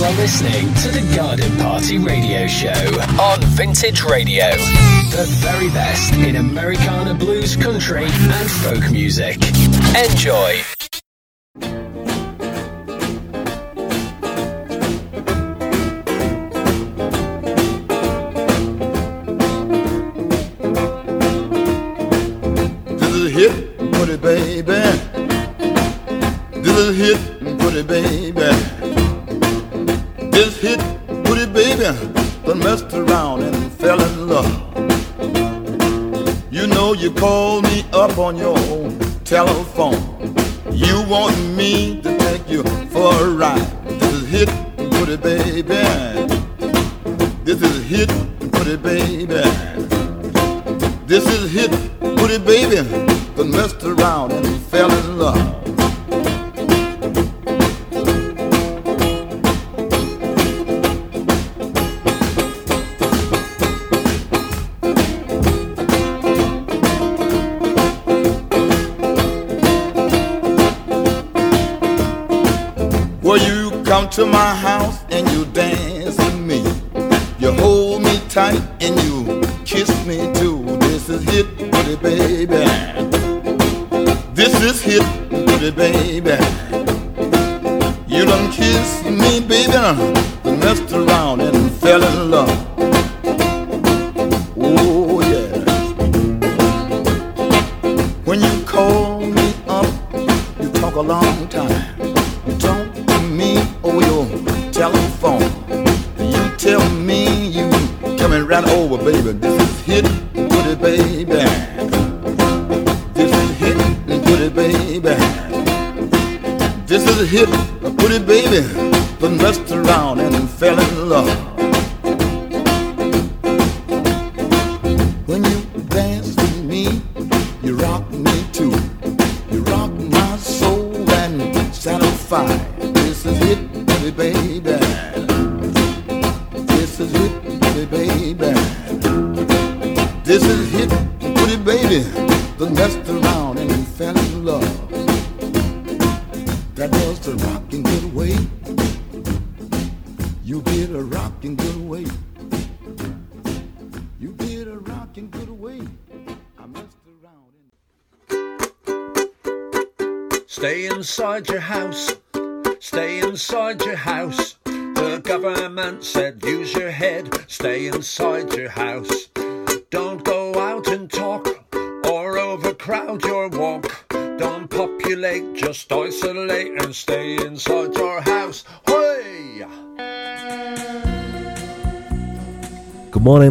You are listening to the Garden Party Radio Show on Vintage Radio. The very best in Americana blues, country, and folk music. Enjoy.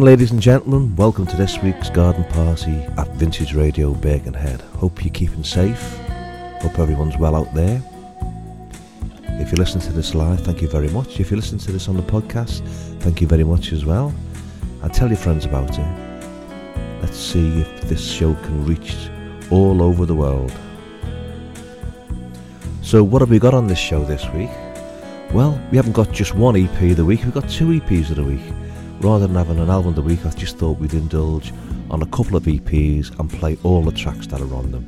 Morning, ladies and gentlemen. Welcome to this week's garden party at Vintage Radio Birkenhead. Hope you're keeping safe. Hope everyone's well out there. If you listen to this live, thank you very much. If you listen to this on the podcast, thank you very much as well. And tell your friends about it. Let's see if this show can reach all over the world. So, what have we got on this show this week? Well, we haven't got just one EP of the week, we've got two EPs of the week. Rather than having an album of the week, I just thought we'd indulge on a couple of EPs and play all the tracks that are on them.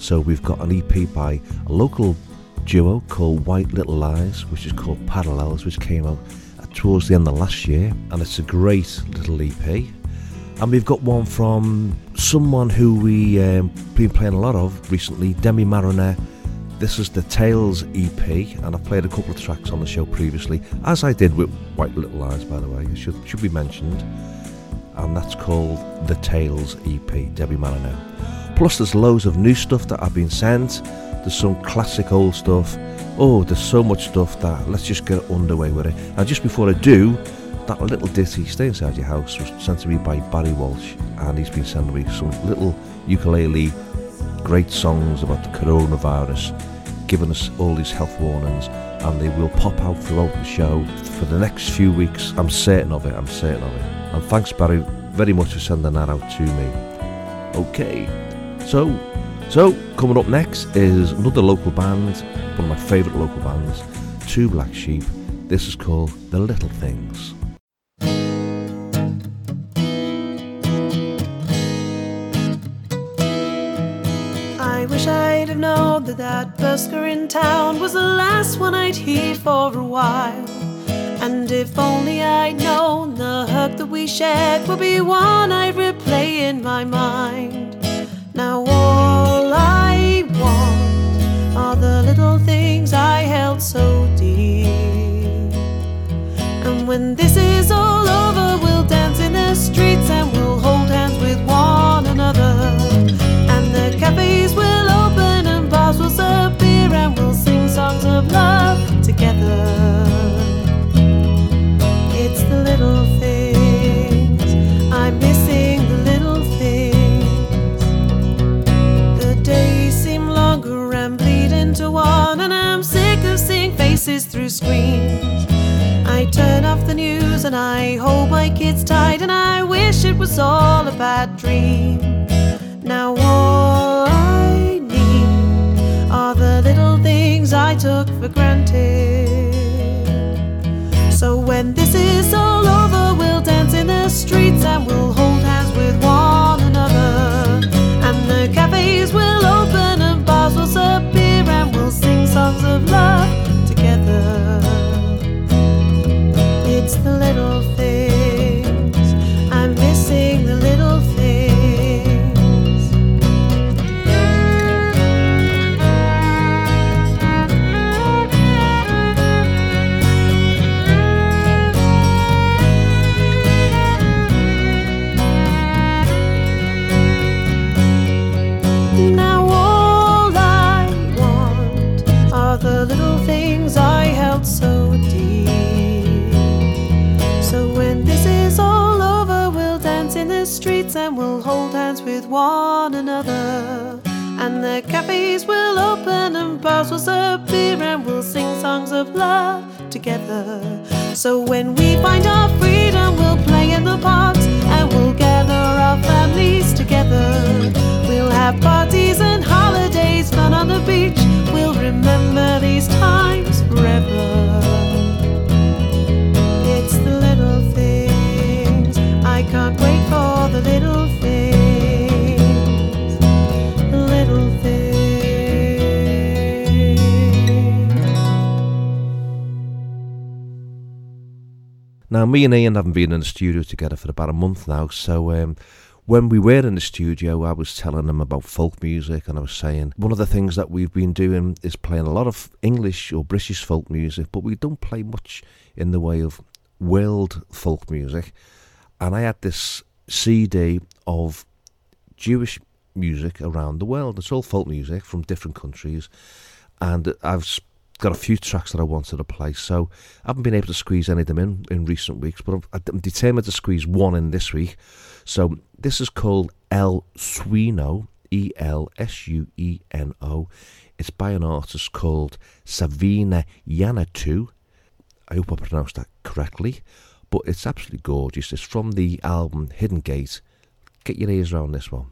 So we've got an EP by a local duo called White Little Lies, which is called Parallels, which came out towards the end of last year, and it's a great little EP. And we've got one from someone who we um, been playing a lot of recently, Demi Marriner. This is the Tales EP, and I've played a couple of tracks on the show previously, as I did with White Little Lies, by the way. It should should be mentioned, and that's called the Tales EP, Demi Marriner. Plus, there's loads of new stuff that I've been sent. There's some classic old stuff. Oh, there's so much stuff that let's just get underway with it. And just before I do, that little ditty, Stay Inside Your House, was sent to me by Barry Walsh, and he's been sending me some little ukulele great songs about the coronavirus, giving us all these health warnings, and they will pop out throughout the show for the next few weeks. I'm certain of it, I'm certain of it. And thanks, Barry, very much for sending that out to me. Okay, so so coming up next is another local band, one of my favourite local bands, Two Black Sheep. This is called The Little Things. Have known that that busker in town was the last one I'd hear for a while. And if only I'd known the hug that we shared would be one I'd replay in my mind. Now all I want are the little things I held so dear. And when this is all over, we'll dance in the streets and we'll hold hands with one another. And the cafes will of love together. It's the little things, I'm missing the little things. The days seem longer and bleed into one, and I'm sick of seeing faces through screens. I turn off the news and I hold my kids tight, and I wish it was all a bad dream. Now all things I took for granted. So when this is all over, we'll dance in the streets and we'll hold hands with one another. And the cafes will open and bars will beer and we'll sing songs of love together. It's the little And the cafes will open and bars will serve beer and we'll sing songs of love together. So when we find our freedom, we'll play in the parks and we'll gather our families together. We'll have parties and holidays, fun on the beach. We'll remember these times forever. It's the little things. I can't wait for the little things. Now, me and Ian haven't been in the studio together for about a month now, so um, when we were in the studio, I was telling him about folk music, and I was saying one of the things that we've been doing is playing a lot of English or British folk music, but we don't play much in the way of world folk music. And I had this CD of Jewish music around the world. It's all folk music from different countries, and I've got a few tracks that I wanted to play. So I haven't been able to squeeze any of them in in recent weeks, but I'm, determined to squeeze one in this week. So this is called El Sueno, E L S U E N O. It's by an artist called Savina Yannatou. I hope I pronounced that correctly, but it's absolutely gorgeous. It's from the album Hidden Gate. Get your ears around this one.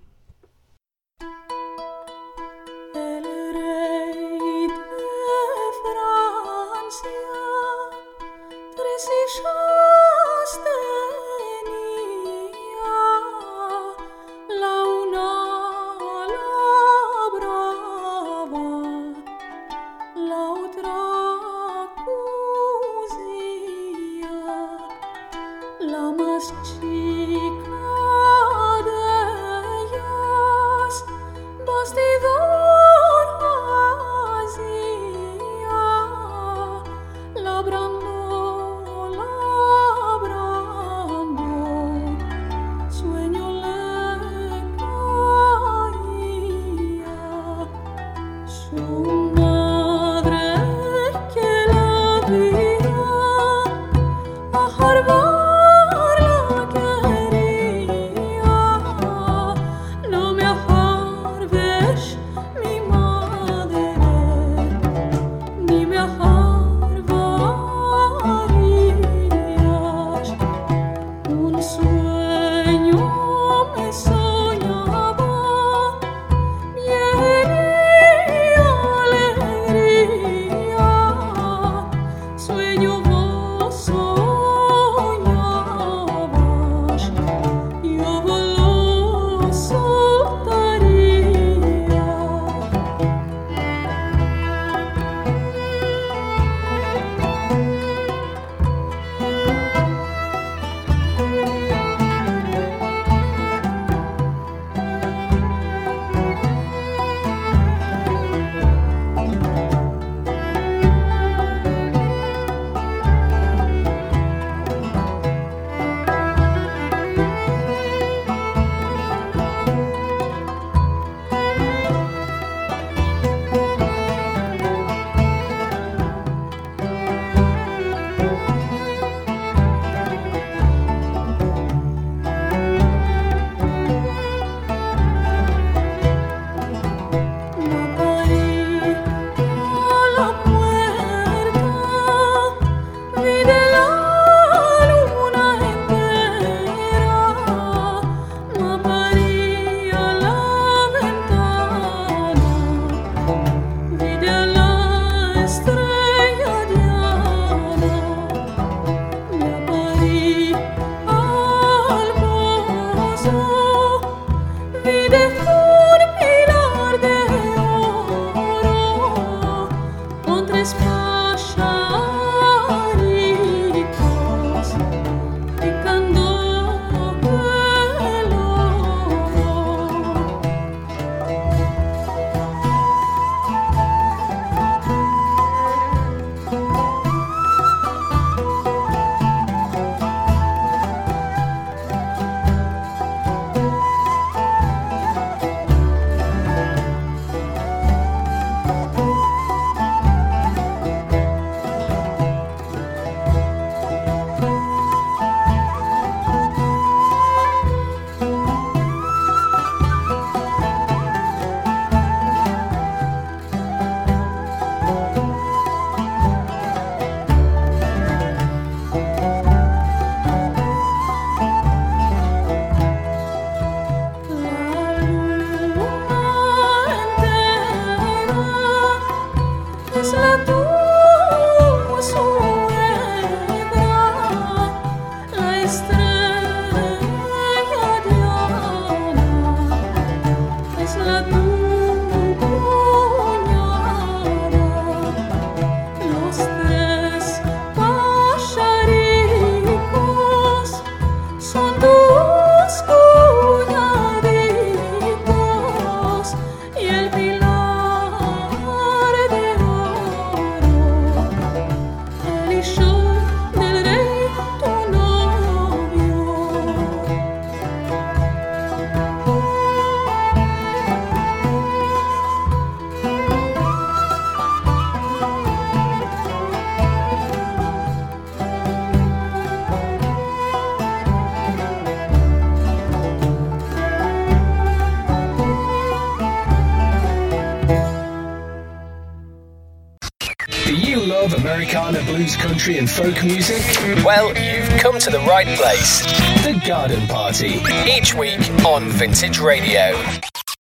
Country and folk music? Well, you've come to the right place. The Garden Party. Each week on Vintage Radio.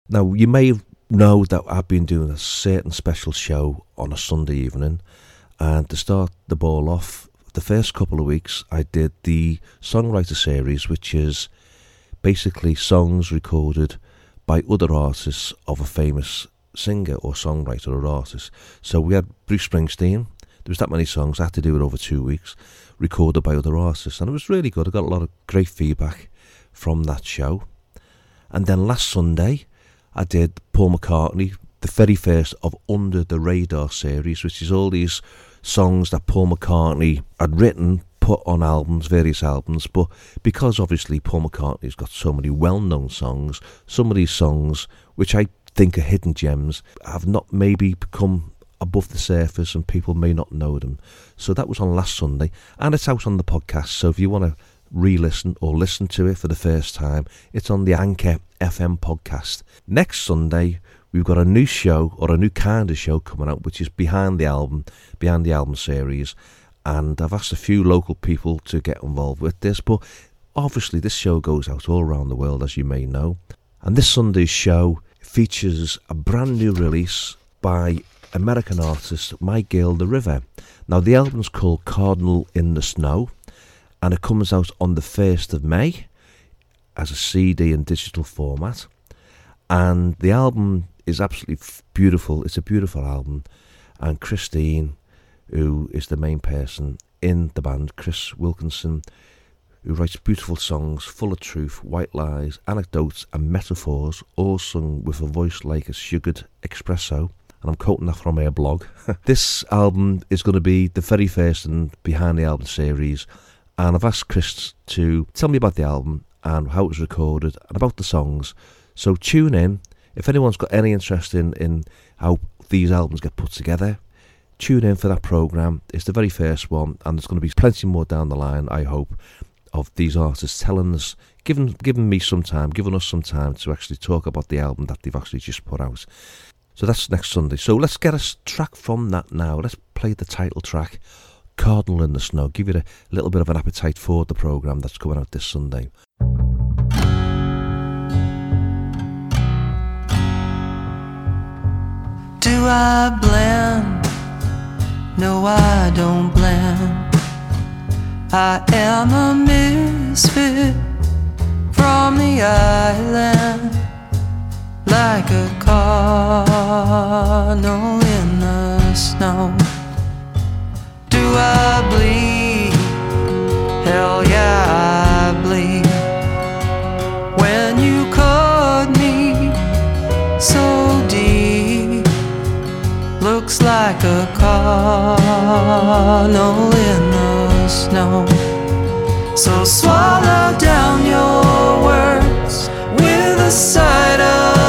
Now, you may know that I've been doing a certain special show on a Sunday evening, and to start the ball off, the first couple of weeks I did the songwriter series, which is basically songs recorded by other artists of a famous singer or songwriter or artist. So we had Bruce Springsteen. There was that many songs. I had to do it over two weeks, recorded by other artists, and it was really good. I got a lot of great feedback from that show. And then last Sunday, I did Paul McCartney, the very first of Under the Radar series, which is all these songs that Paul McCartney had written, put on albums, various albums, but because obviously Paul McCartney's got so many well known songs, some of these songs, which I think are hidden gems, have not maybe become above the surface and people may not know them. So that was on last Sunday, and it's out on the podcast. So if you want to re listen or listen to it for the first time, it's on the Anchor FM podcast. Next Sunday, we've got a new show or a new kind of show coming out, which is behind the album, behind the album series. And I've asked a few local people to get involved with this, but obviously, this show goes out all around the world, as you may know. And this Sunday's show features a brand new release by American artist My Girl the River. Now, the album's called Cardinal in the Snow, and it comes out on the 1st of May as a CD and digital format. And the album is absolutely beautiful. It's a beautiful album. And Christine, who is the main person in the band, Chris Wilkinson, who writes beautiful songs full of truth, white lies, anecdotes, and metaphors, all sung with a voice like a sugared espresso. And I'm quoting that from her blog. this album is going to be the very first and behind the album series. And I've asked Chris to tell me about the album and how it was recorded and about the songs. So tune in. If anyone's got any interest in, in how these albums get put together, tune in for that programme. It's the very first one, and there's going to be plenty more down the line, I hope, of these artists telling us, giving, giving me some time, giving us some time to actually talk about the album that they've actually just put out. So that's next Sunday. So let's get a track from that now. Let's play the title track, Cardinal in the Snow. Give you a little bit of an appetite for the programme that's coming out this Sunday. Do I blend? No, I don't blend. I am a misfit from the island, like a cardinal in the snow. Do I bleed? Hell yeah, I bleed. When you cut me so deep, looks like a cardinal in the snow. So swallow down your words with a side of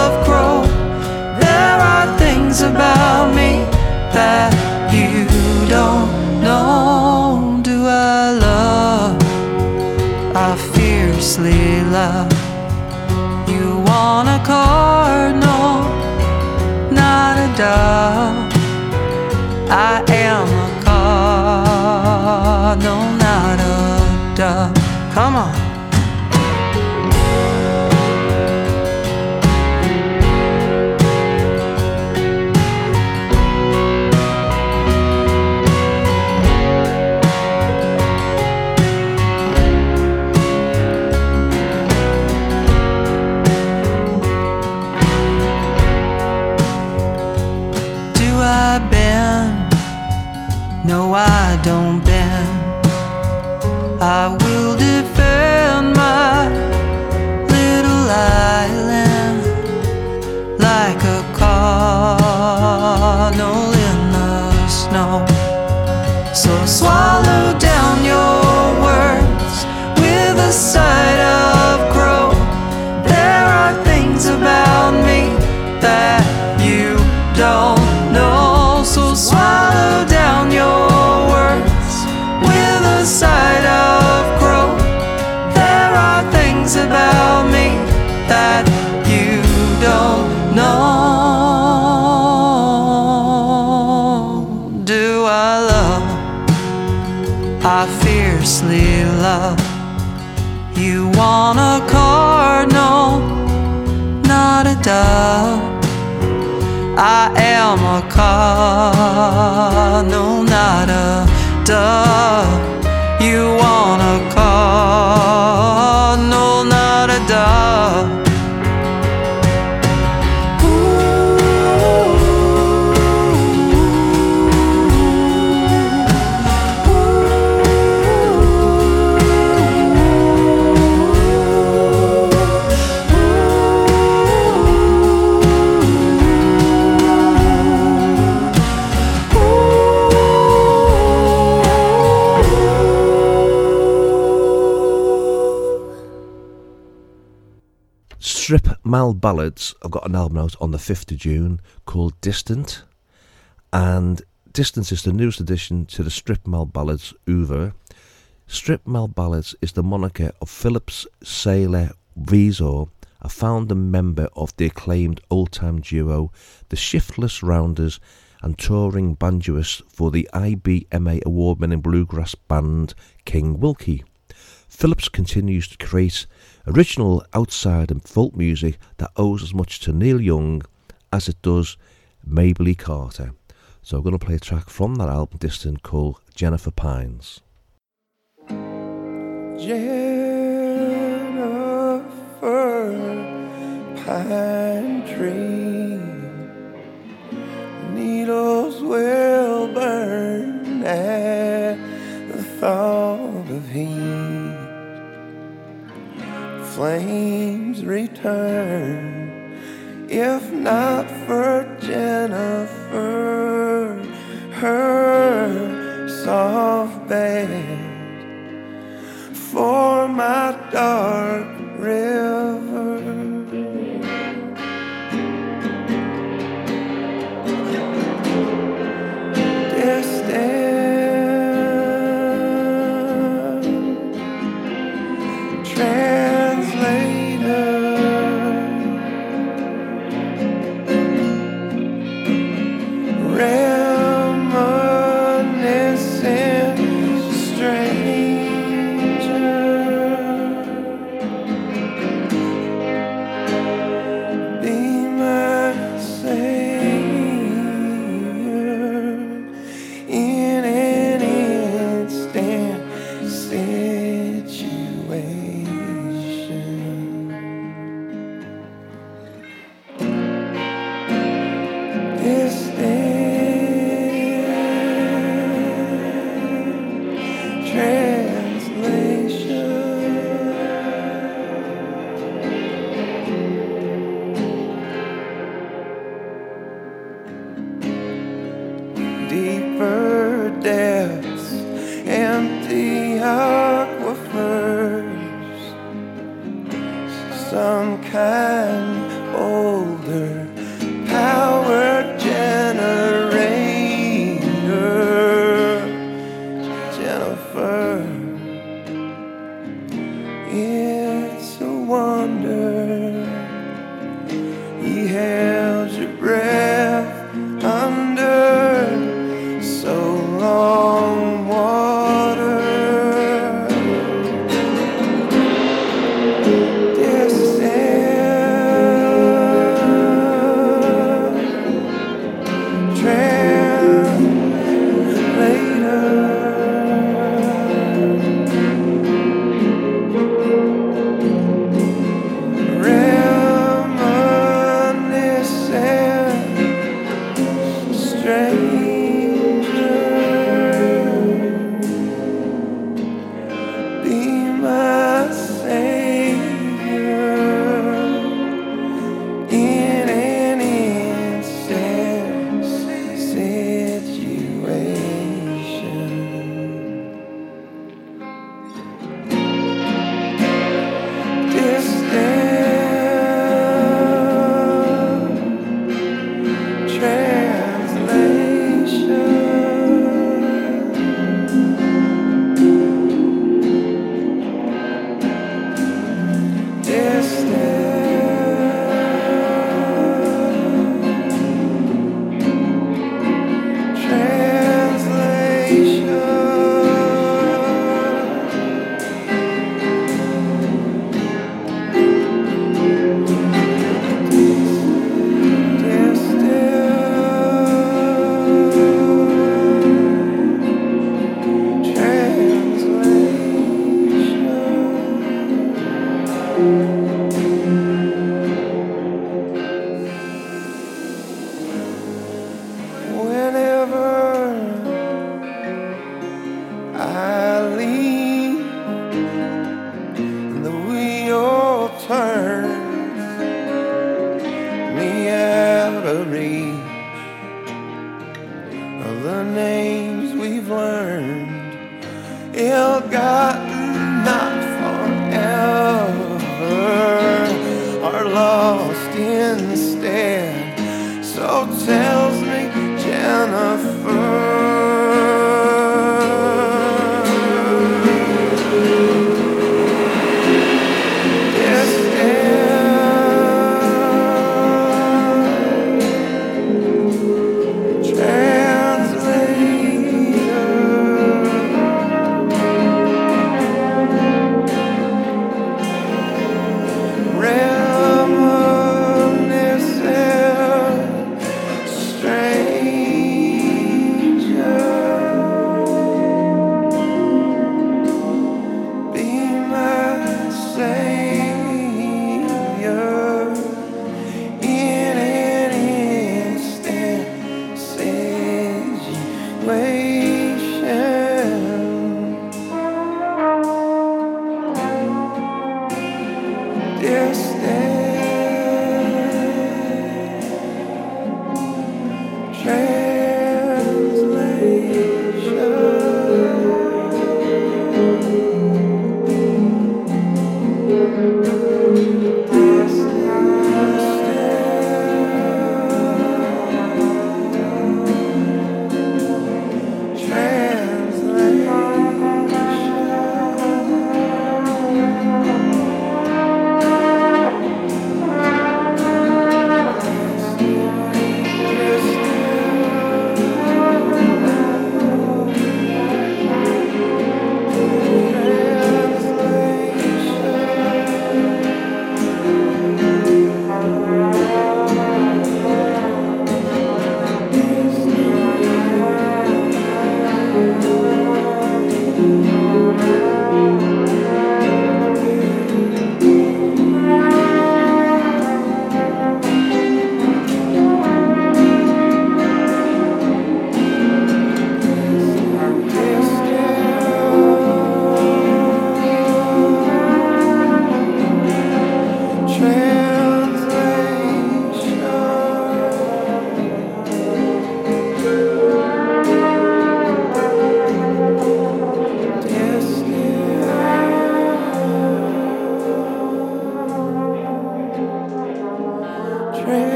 a Mal Ballads, I've got an album out on the 5th of June called Distant. And Distance is the newest addition to the Stripmall Ballads oeuvre. Stripmall Ballads is the moniker of Phillips Saylor Wisor, a founder member of the acclaimed old time duo, the Shiftless Rounders, and touring banjoist for the IBMA award winning bluegrass band King Wilkie. Phillips continues to create original outside and folk music that owes as much to Neil Young as it does Mabel E. Carter. So I'm going to play a track from that album distant called Jennifer Pines. Jennifer pine tree needles will burn at the thought flames return if not for Jennifer her soft bed for my dark river.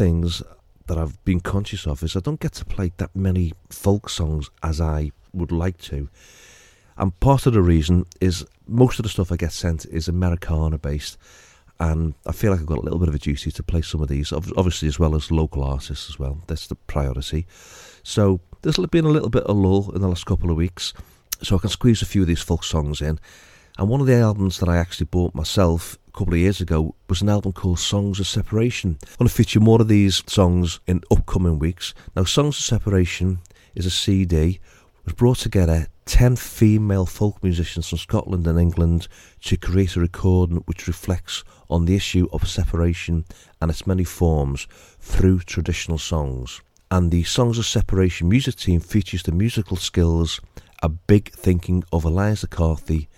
Things that I've been conscious of is I don't get to play that many folk songs as I would like to. And part of the reason is most of the stuff I get sent is Americana based. And I feel like I've got a little bit of a duty to play some of these, obviously, as well as local artists as well. That's the priority. So there's been a little bit of lull in the last couple of weeks, so I can squeeze a few of these folk songs in. And one of the albums that I actually bought myself a couple of years ago was an album called Songs of Separation. I'm going to feature more of these songs in upcoming weeks. Now, Songs of Separation is a CD was brought together 10 female folk musicians from Scotland and England to create a recording which reflects on the issue of separation and its many forms through traditional songs. And the Songs of Separation music team features the musical skills, a big thinking of Eliza Carthy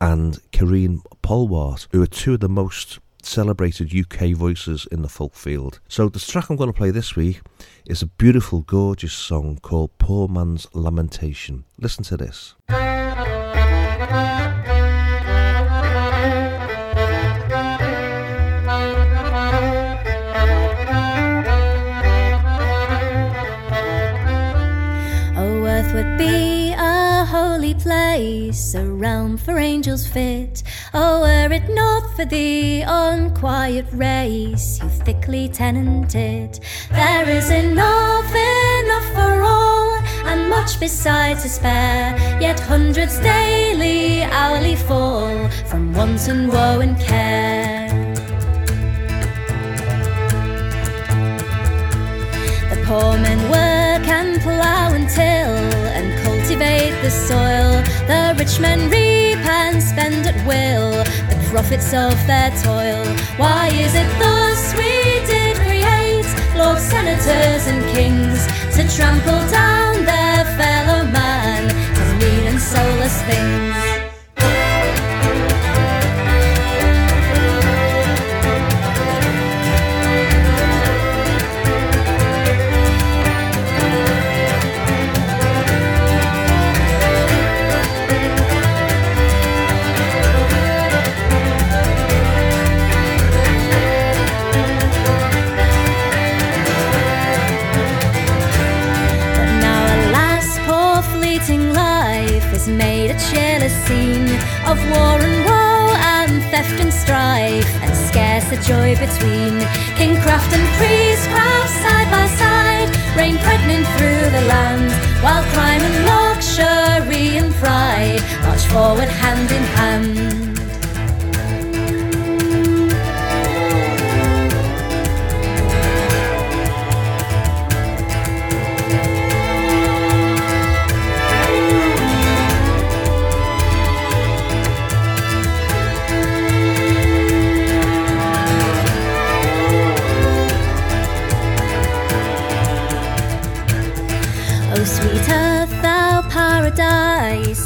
and Karine Polwart, who are two of the most celebrated UK voices in the folk field. So the track I'm going to play this week is a beautiful, gorgeous song called Poor Man's Lamentation. Listen to this. A realm for angels fit. Oh, were it not for the unquiet race you thickly tenant it, there is enough, enough for all, and much besides to spare. Yet hundreds daily, hourly fall from want and woe and care. The poor men work and plough and till cultivate the soil. The rich men reap and spend at will the profits of their toil. Why is it thus we did create lords, senators, and kings to trample down their fellow man as mean and soulless things? scene of war and woe and theft and strife, and scarce a joy between kingcraft and priestcraft side by side reign pregnant through the land, while crime and luxury and pride march forward hand in hand.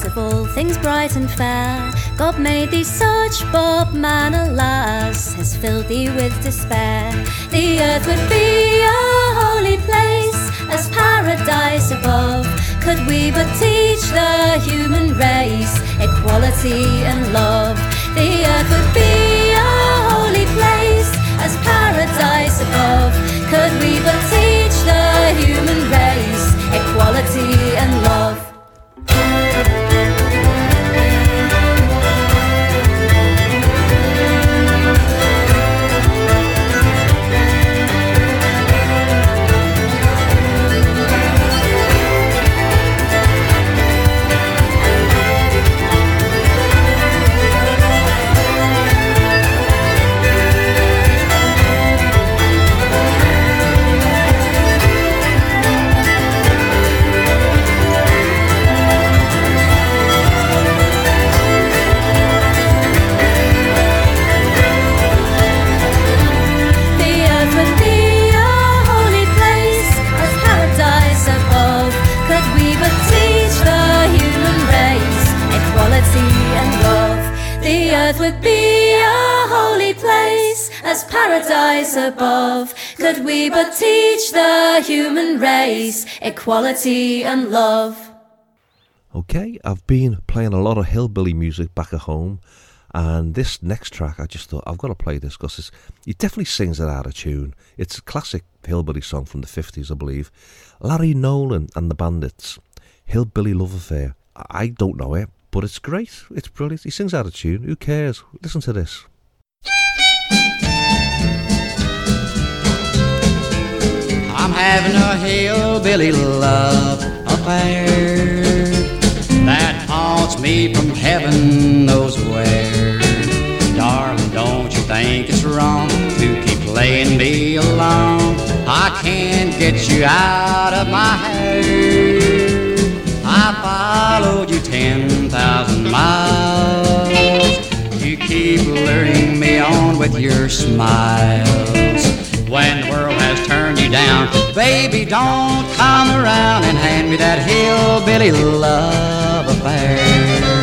Of all things bright and fair. God made thee such, but man, alas, has filled thee with despair. The earth would be a holy place as paradise above. Could we but teach the human race equality and love? The earth would be a holy place as paradise above. Could we but teach the human race equality and love? Above. Could we but teach the human race equality and love? Okay, I've been playing a lot of hillbilly music back at home, and this next track, I just thought I've got to play this because it definitely sings it out of tune. It's a classic hillbilly song from the 50s, I believe. Larry Nolan and the Bandits, Hillbilly Love Affair. I don't know it, but it's great. It's brilliant. He sings out of tune. Who cares? Listen to this. I'm having a hillbilly love affair that haunts me from heaven knows where. Darling, don't you think it's wrong to keep laying me alone? I can't get you out of my hair. I followed you 10,000 miles. You keep luring me on with your smiles. When the world has turned you down, baby, don't come around and hand me that hillbilly love affair.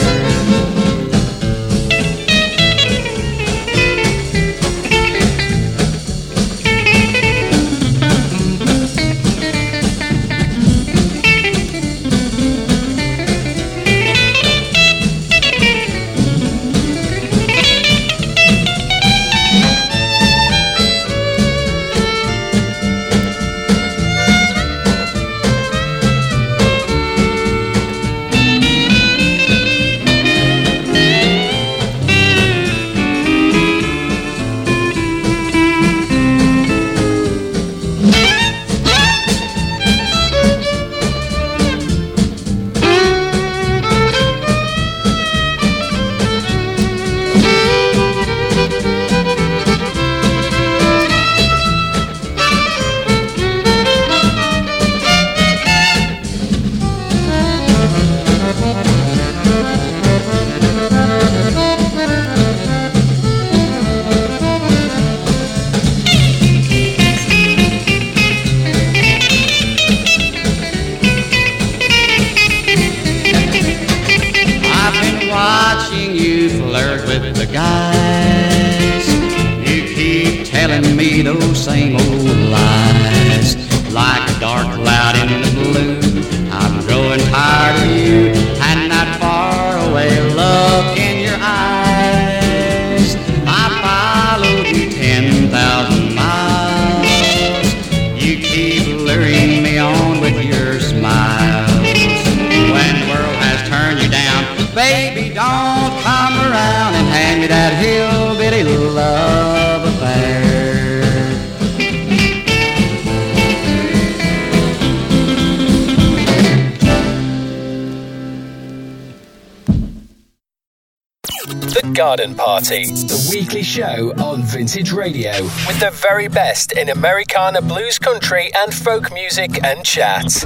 weekly show on Vintage Radio with the very best in Americana blues country and folk music and chat.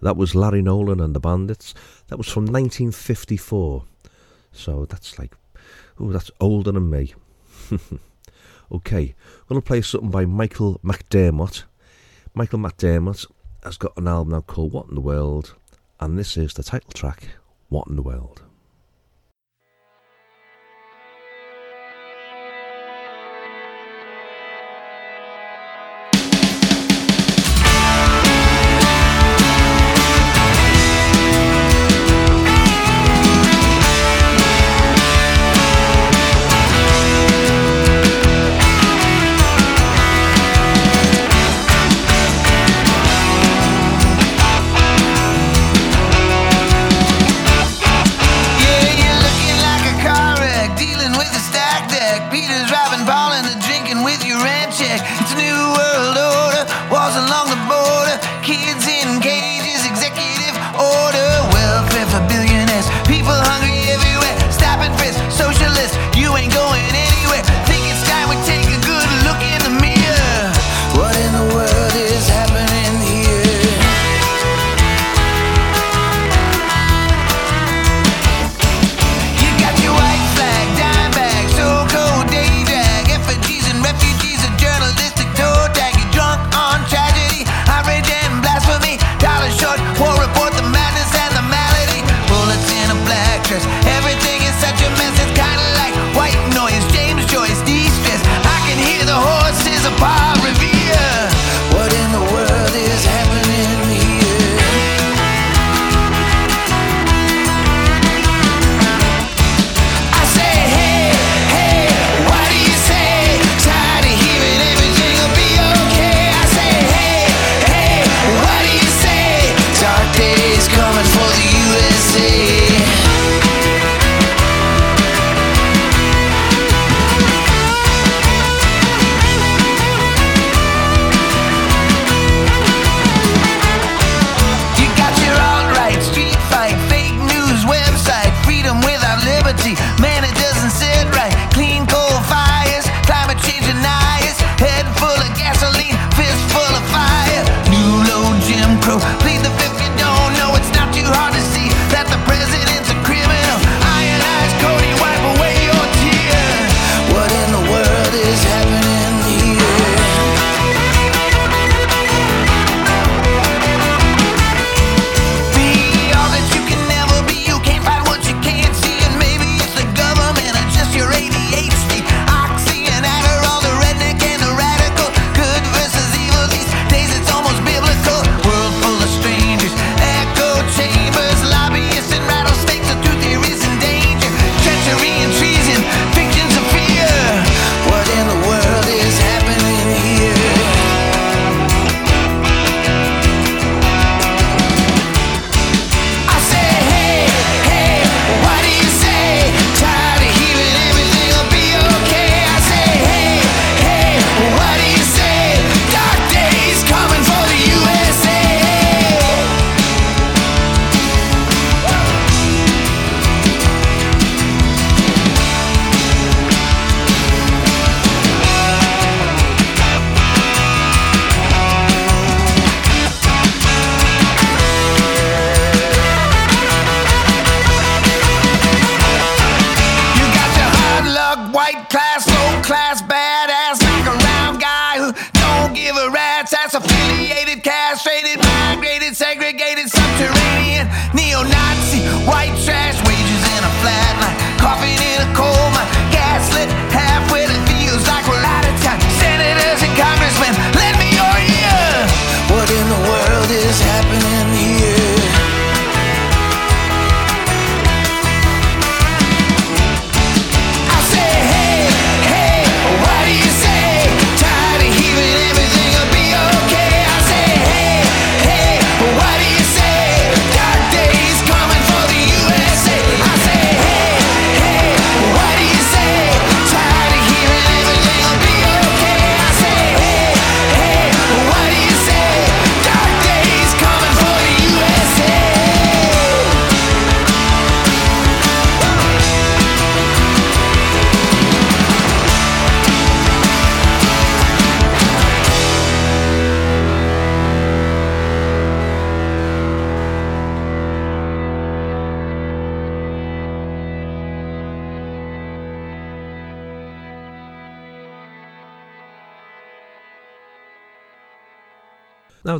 That was Larry Nolan and the Bandits. That was from 1954. So that's like, oh, that's older than me. okay, I'm going to play something by Michael McDermott. Michael McDermott has got an album now called What in the World, and this is the title track, What in the World.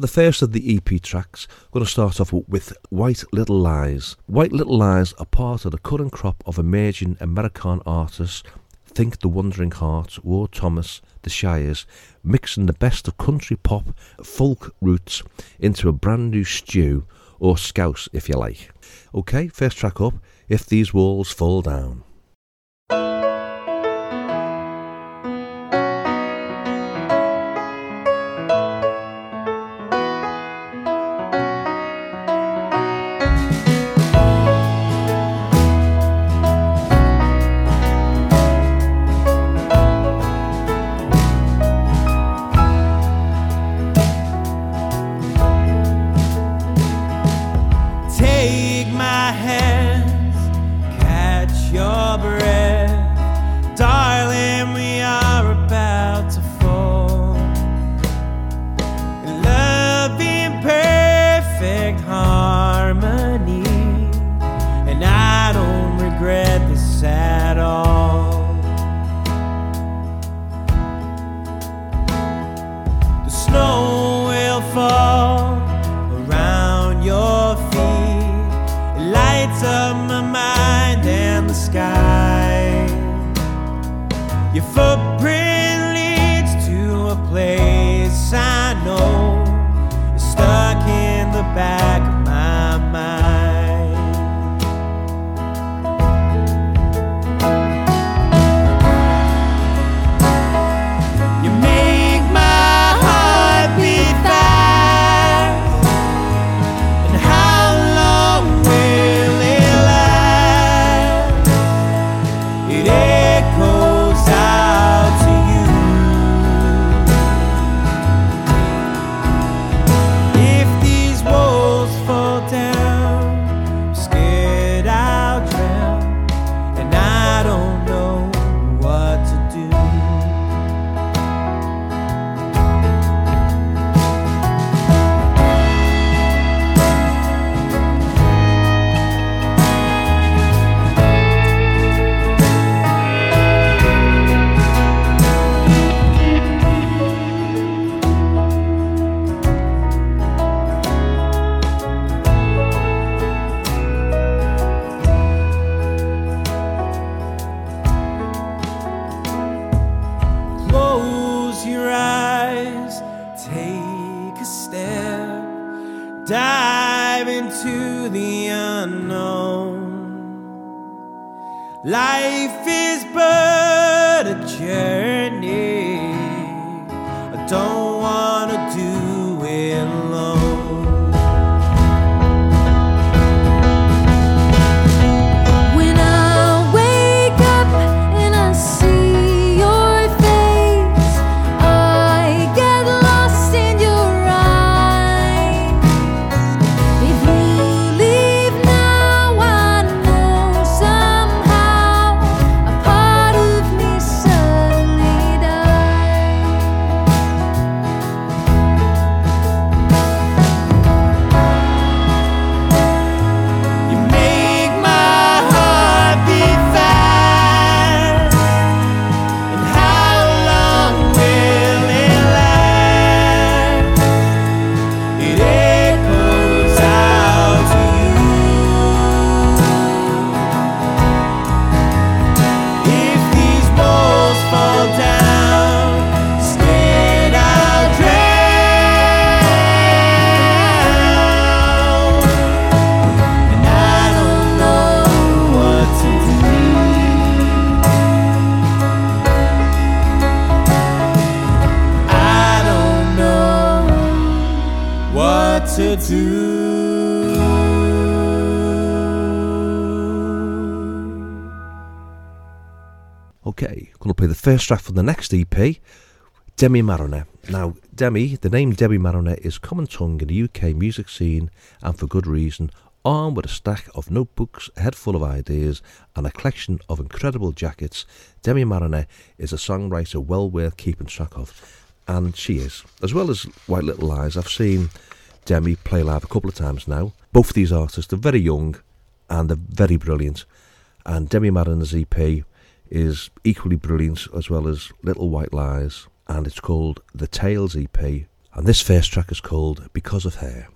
The first of the EP tracks, going to start off with White Little Lies. White Little Lies are part of the current crop of emerging American artists. Think The Wandering Heart, Ward Thomas, The Shires, mixing the best of country pop, folk roots into a brand new stew, or scouse if you like. Okay, first track up If These Walls Fall Down. Footprint leads to a place I know. Stuck in the back first track from the next EP, Demi Marriner. Now, Demi, the name Demi Marriner is common tongue in the UK music scene, and for good reason. Armed with a stack of notebooks, a head full of ideas, and a collection of incredible jackets, Demi Marriner is a songwriter well worth keeping track of. And she is. As well as White Little Lies, I've seen Demi play live a couple of times now. Both of these artists are very young and they're very brilliant. And Demi Marriner's EP is equally brilliant as well as Little White Lies, and it's called the Tales EP. And this first track is called Because of Her.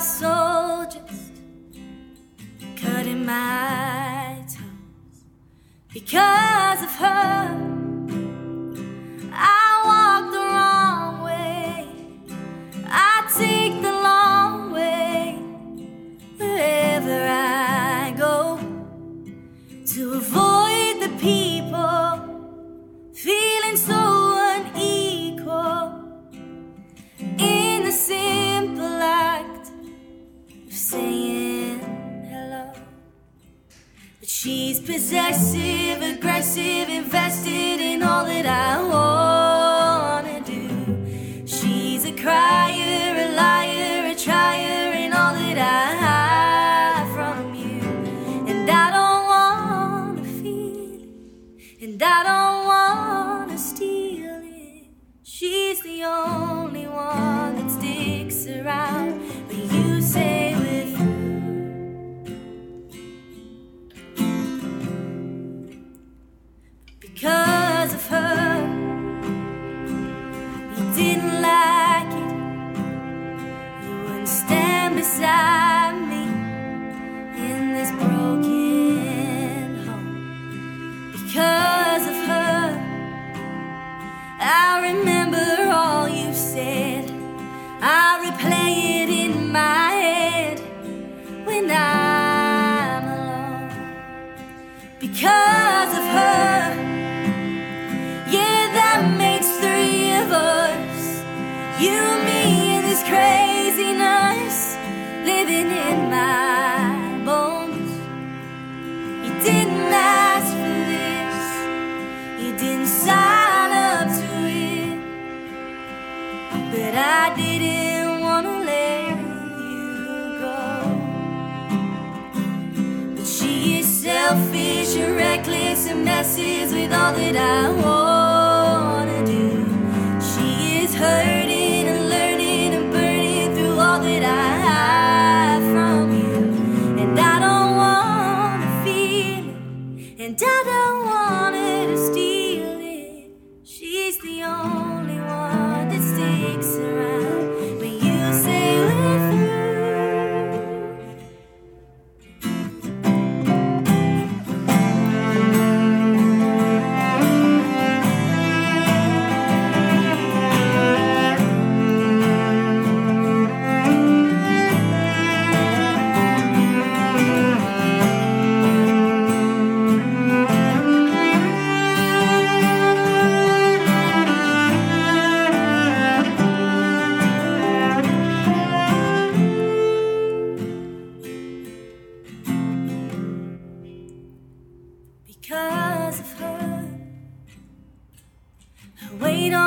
My soul just cutting my toes. Because of her, possessive, aggressive,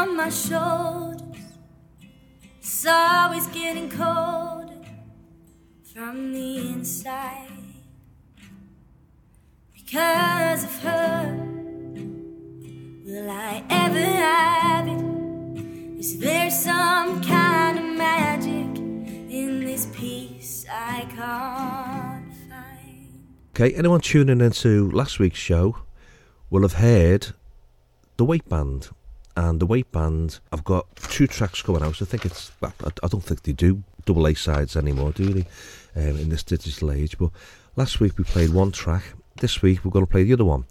on my shoulders is always getting colder from the inside. Because of her, will I ever have it? Is there some kind of magic in this peace I can't find? Okay, anyone tuning into last week's show will have heard the Weight Band. And the Weight Band, I've got two tracks coming out. I think it's, well, I, I don't think they do double A sides anymore, do they? Um, in this digital age. But last week we played one track. This week we're going to play the other one.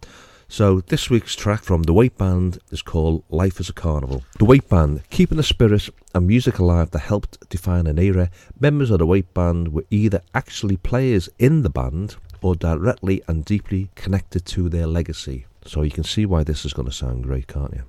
So this week's track from the Weight Band is called Life as a Carnival. The Weight Band, keeping the spirit and music alive that helped define an era. Members of the Weight Band were either actually players in the band or directly and deeply connected to their legacy. So you can see why this is going to sound great, can't you?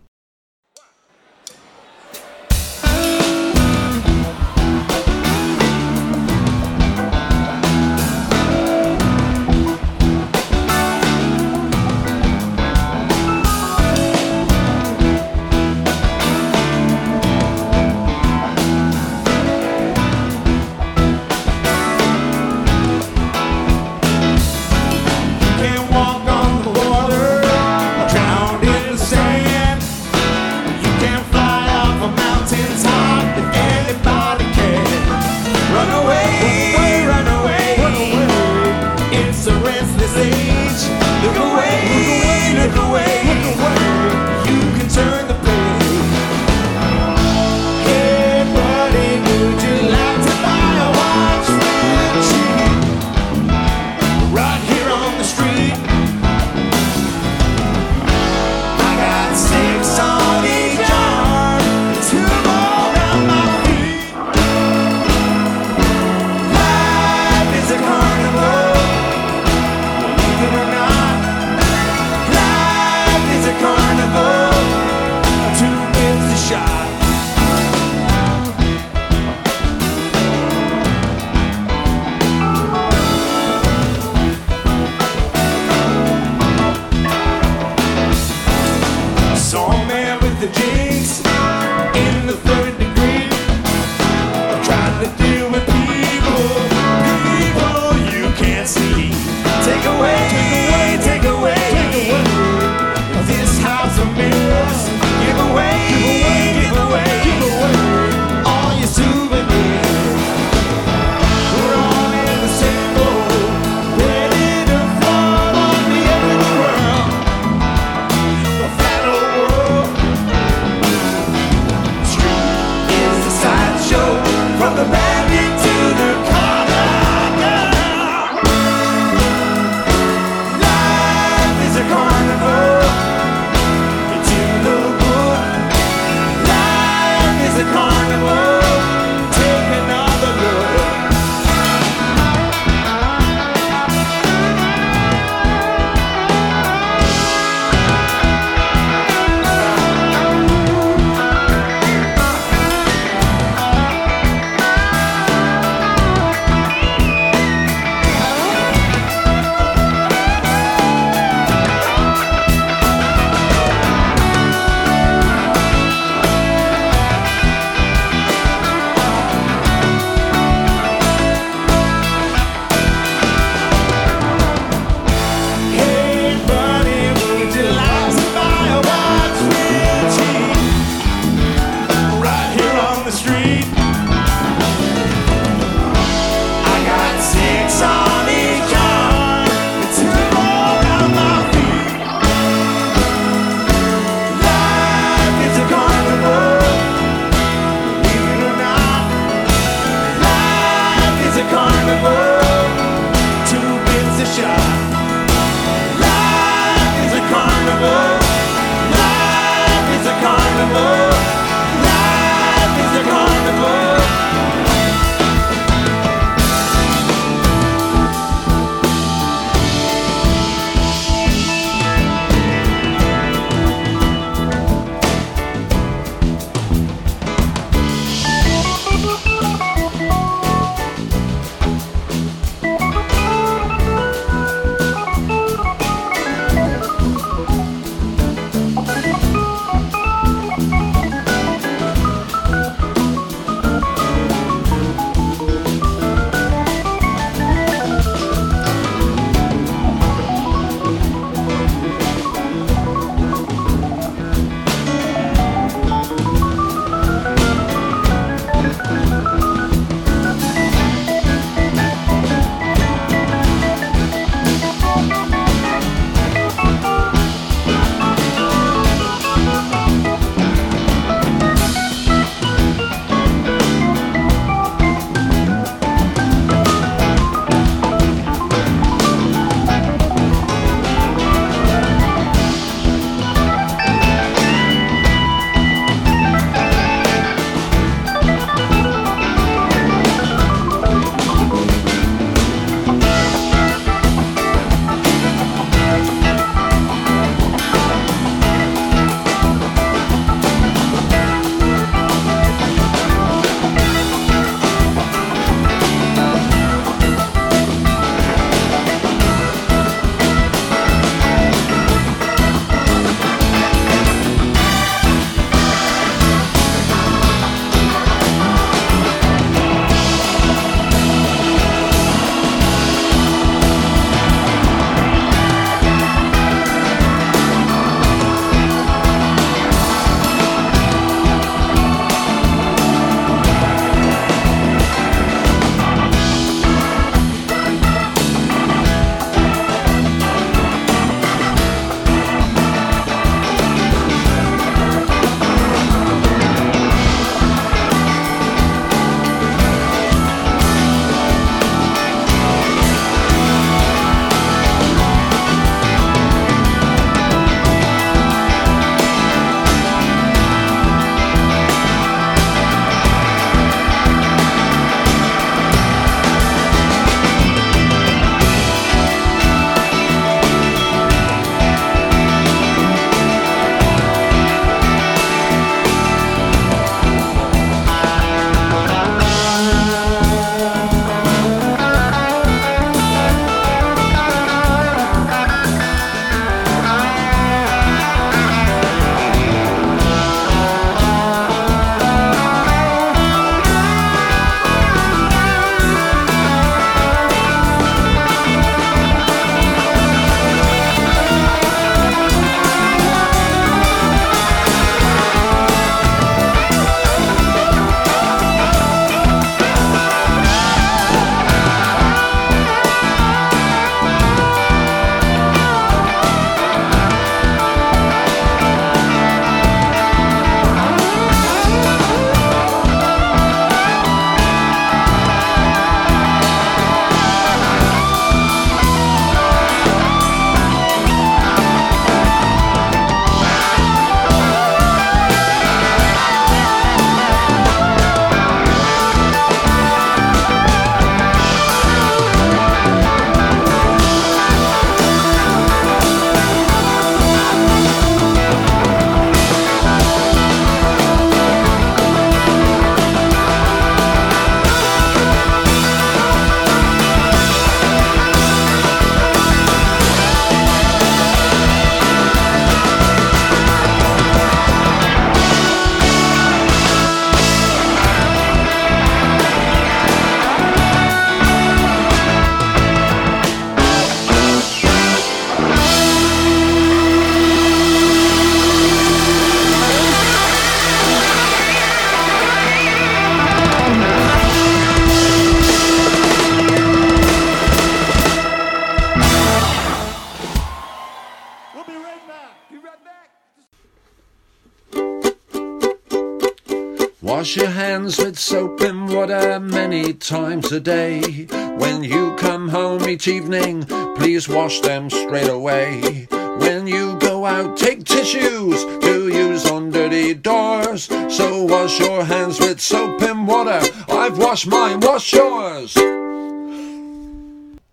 Times a day. When you come home each evening, please wash them straight away. When you go out, take tissues to use on dirty doors. So wash your hands with soap and water. I've washed mine, wash yours.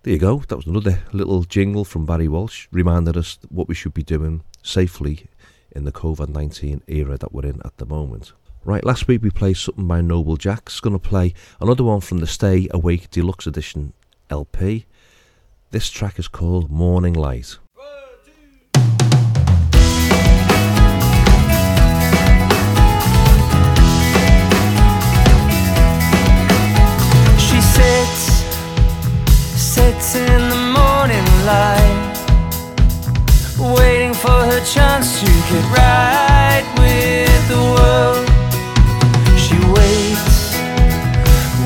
There you go. That was another little jingle from Barry Walsh, reminded us what we should be doing safely in the COVID 19 era that we're in at the moment. Right, last week we played something by Noble Jacks. Going to play another one from the Stay Awake Deluxe Edition LP. This track is called Morning Light. She sits, sits in the morning light, waiting for her chance to get right with the world.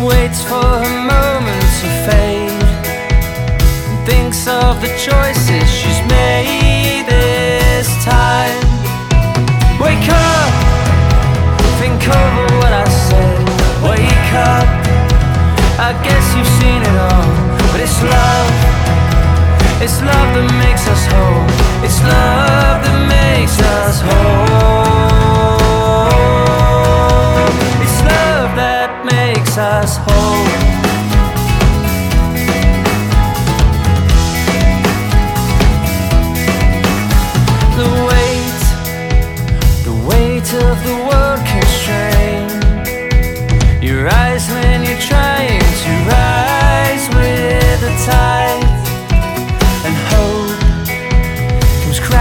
Waits for her moment to fade, and thinks of the choices she's made this time. Wake up, think over what I said. Wake up. I guess you've seen it all, but it's love. It's love that makes us whole. It's love that makes us whole.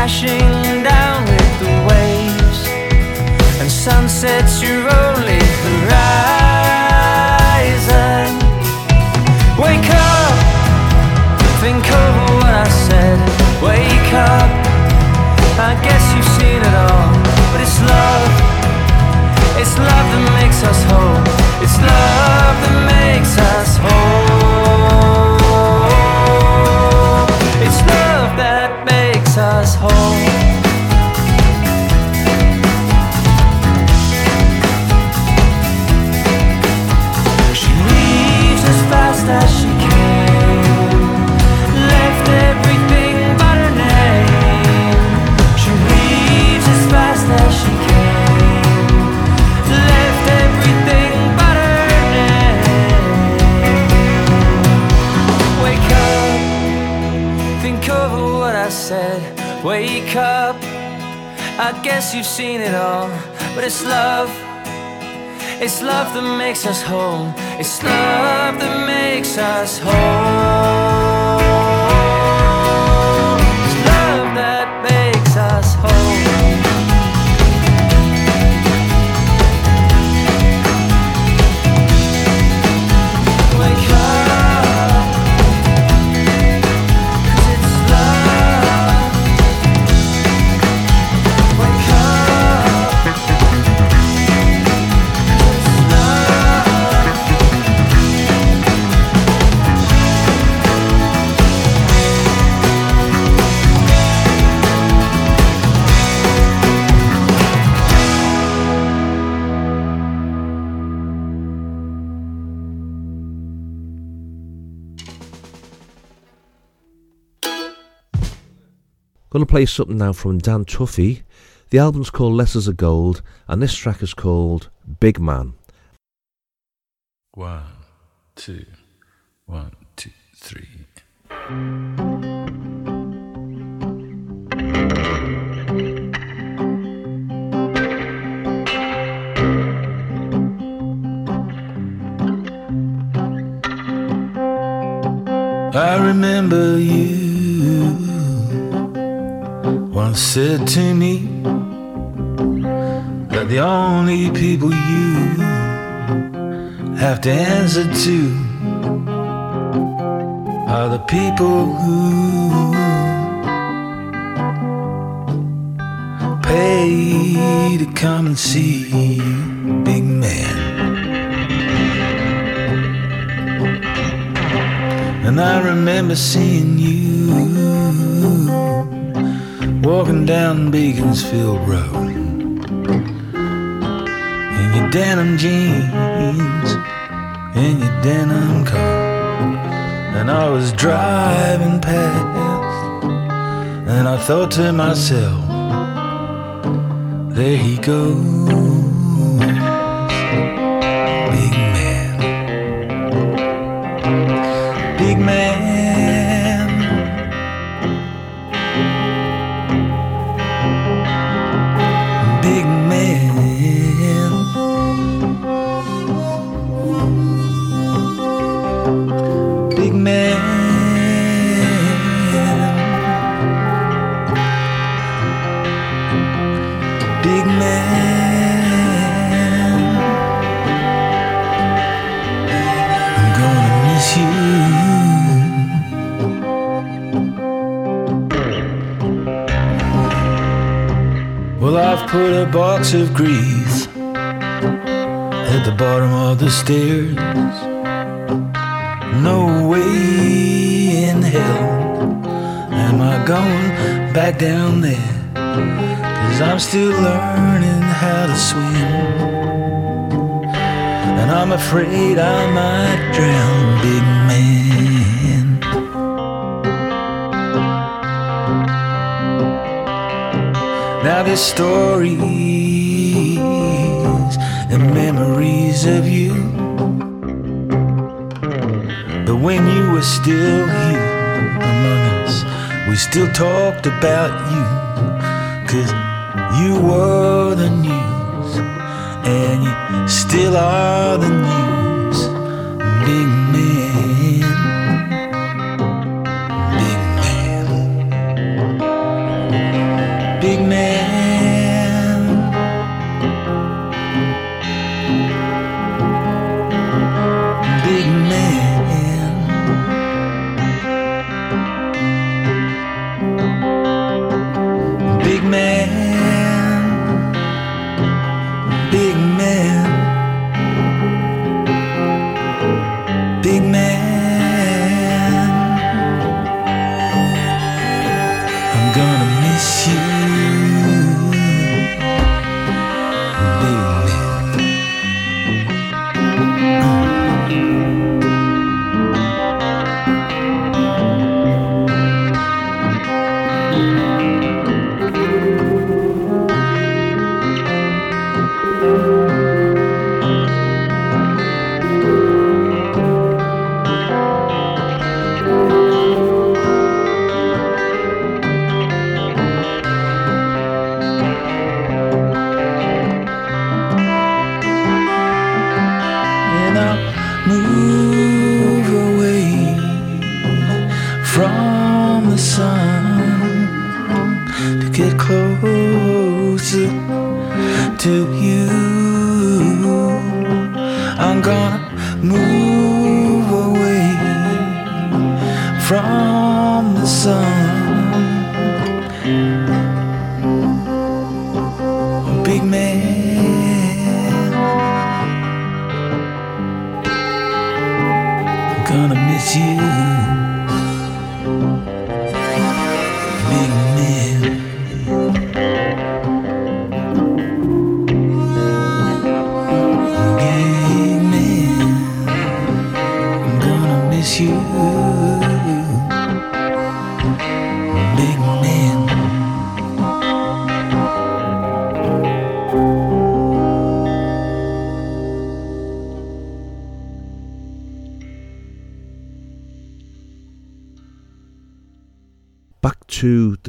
Crashing down with the waves and sunsets your it's love that makes us whole. It's love that makes us whole. Guess you've seen it all, but it's love. It's love that makes us whole. It's love that makes us whole. It's love that makes us whole. To play something now from Dan Tuffy. The album's called Letters of Gold, and this track is called Big Man. One, two, one, two, three. I remember you once said to me that the only people you have to answer to are the people who pay to come and see you, big man. And I remember seeing you walking down Beaconsfield Road in your denim jeans and your denim coat. And I was driving past, and I thought to myself, there he goes. Box of grease at the bottom of the stairs. No way in hell am I going back down there. Cause I'm still learning how to swim. And I'm afraid I might drown, big man. There's stories and memories of you. But when you were still here among us, we still talked about you. Cause you were the news, and you still are the news.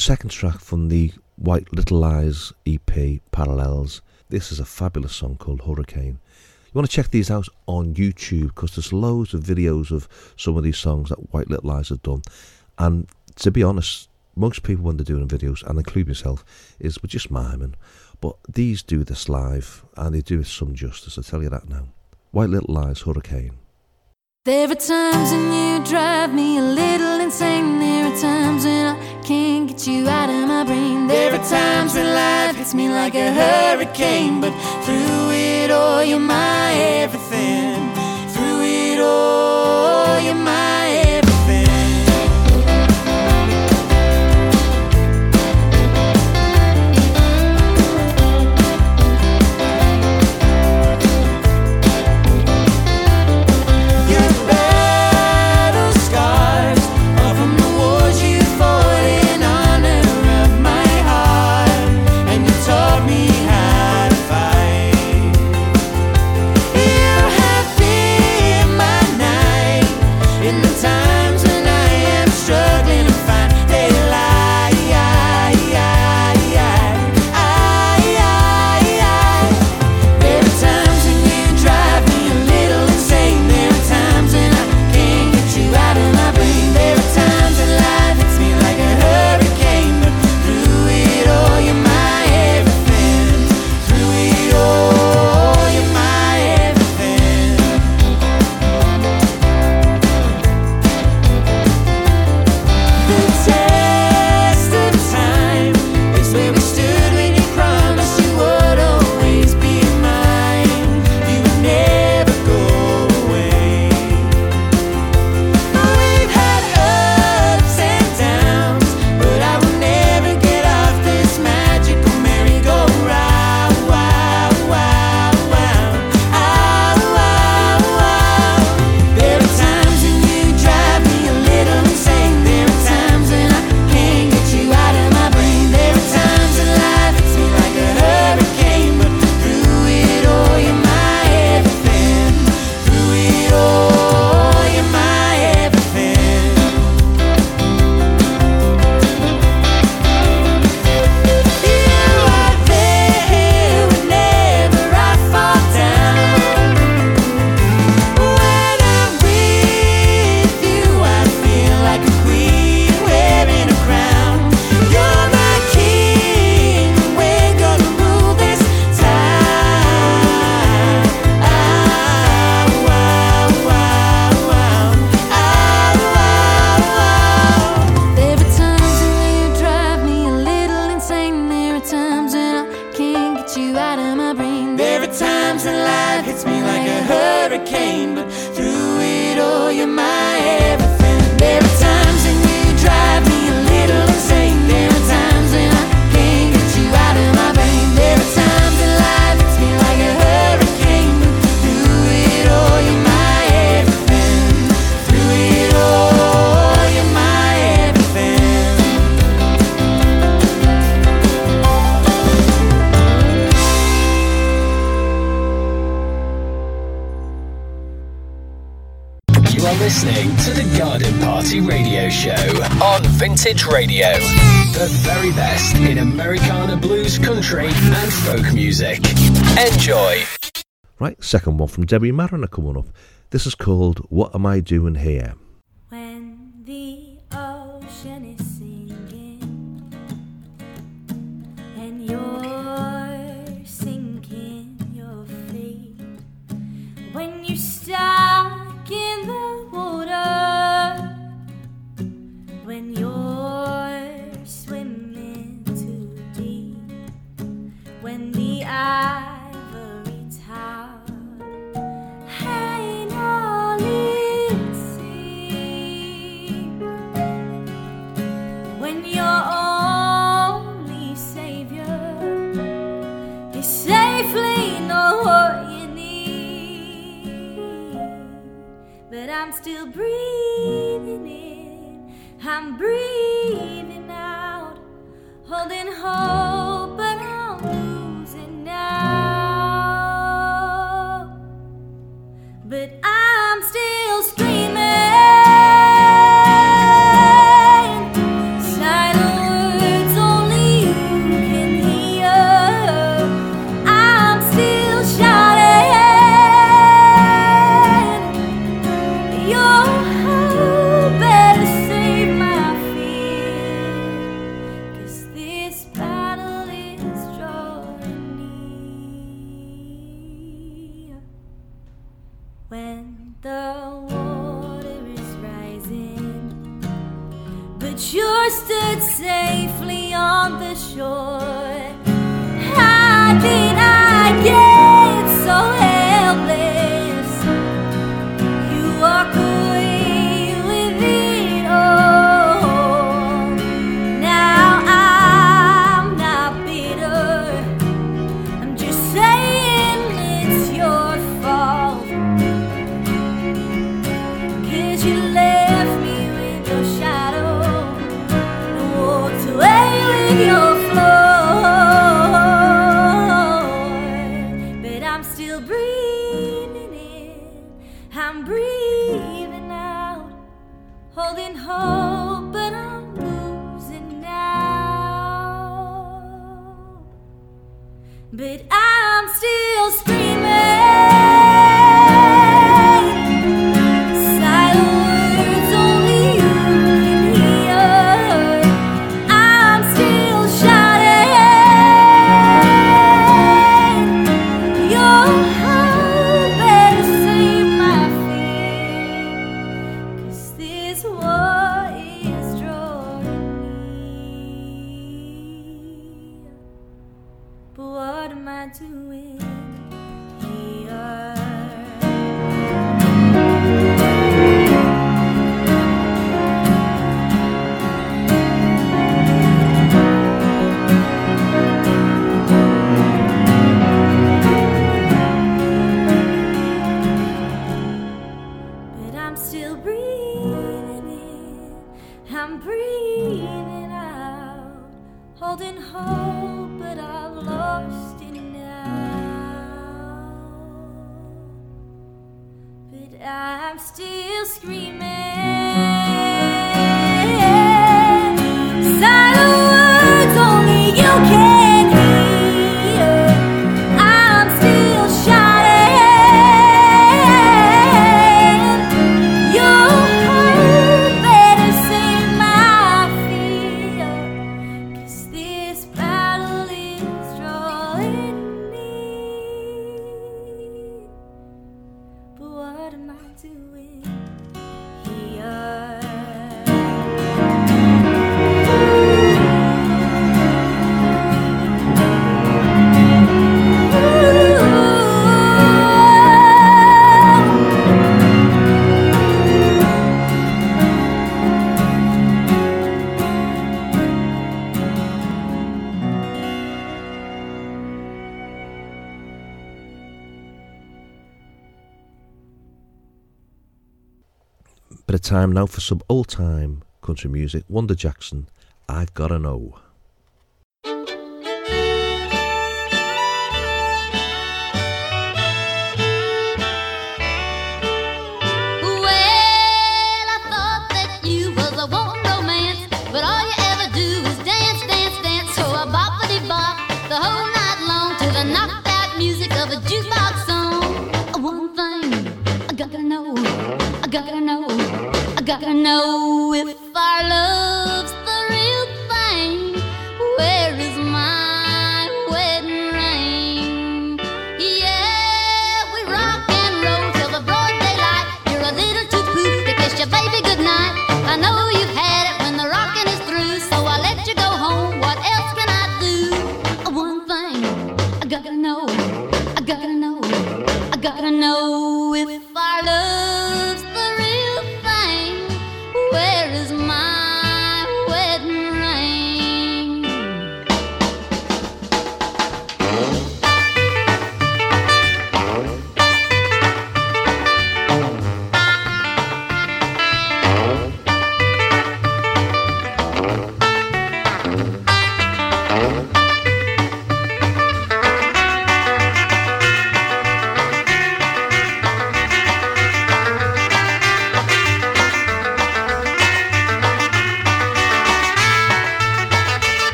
Second track from the White Little Lies EP, Parallels. This is a fabulous song called Hurricane. You want to check these out on YouTube because there's loads of videos of some of these songs that White Little Lies have done. And to be honest, most people when they're doing videos, and include myself, is we're just miming. But these do this live and they do it some justice, I tell you that now. White Little Lies, Hurricane. There are times when you drive me a little insane. There are times get you out of my brain. There are times when life hits me like a hurricane. But through it all, you're my everything. Radio. The very best in Americana blues, country, and folk music. Enjoy. Right, second one from Demi Marriner coming up. This is called What Am I Doing Here? When the ocean is singing and you're still breathe. time now for some old time country music. Wanda Jackson, I've Gotta Know. like I know if our love.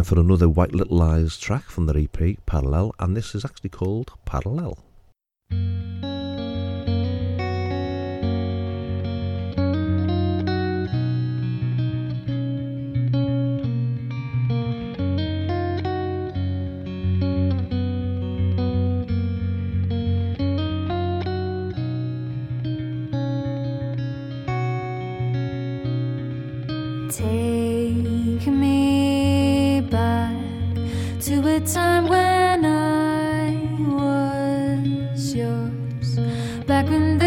time for another White Little Lies track from the EP, Parallel, and this is actually called Parallel. to a time when I was yours. Back when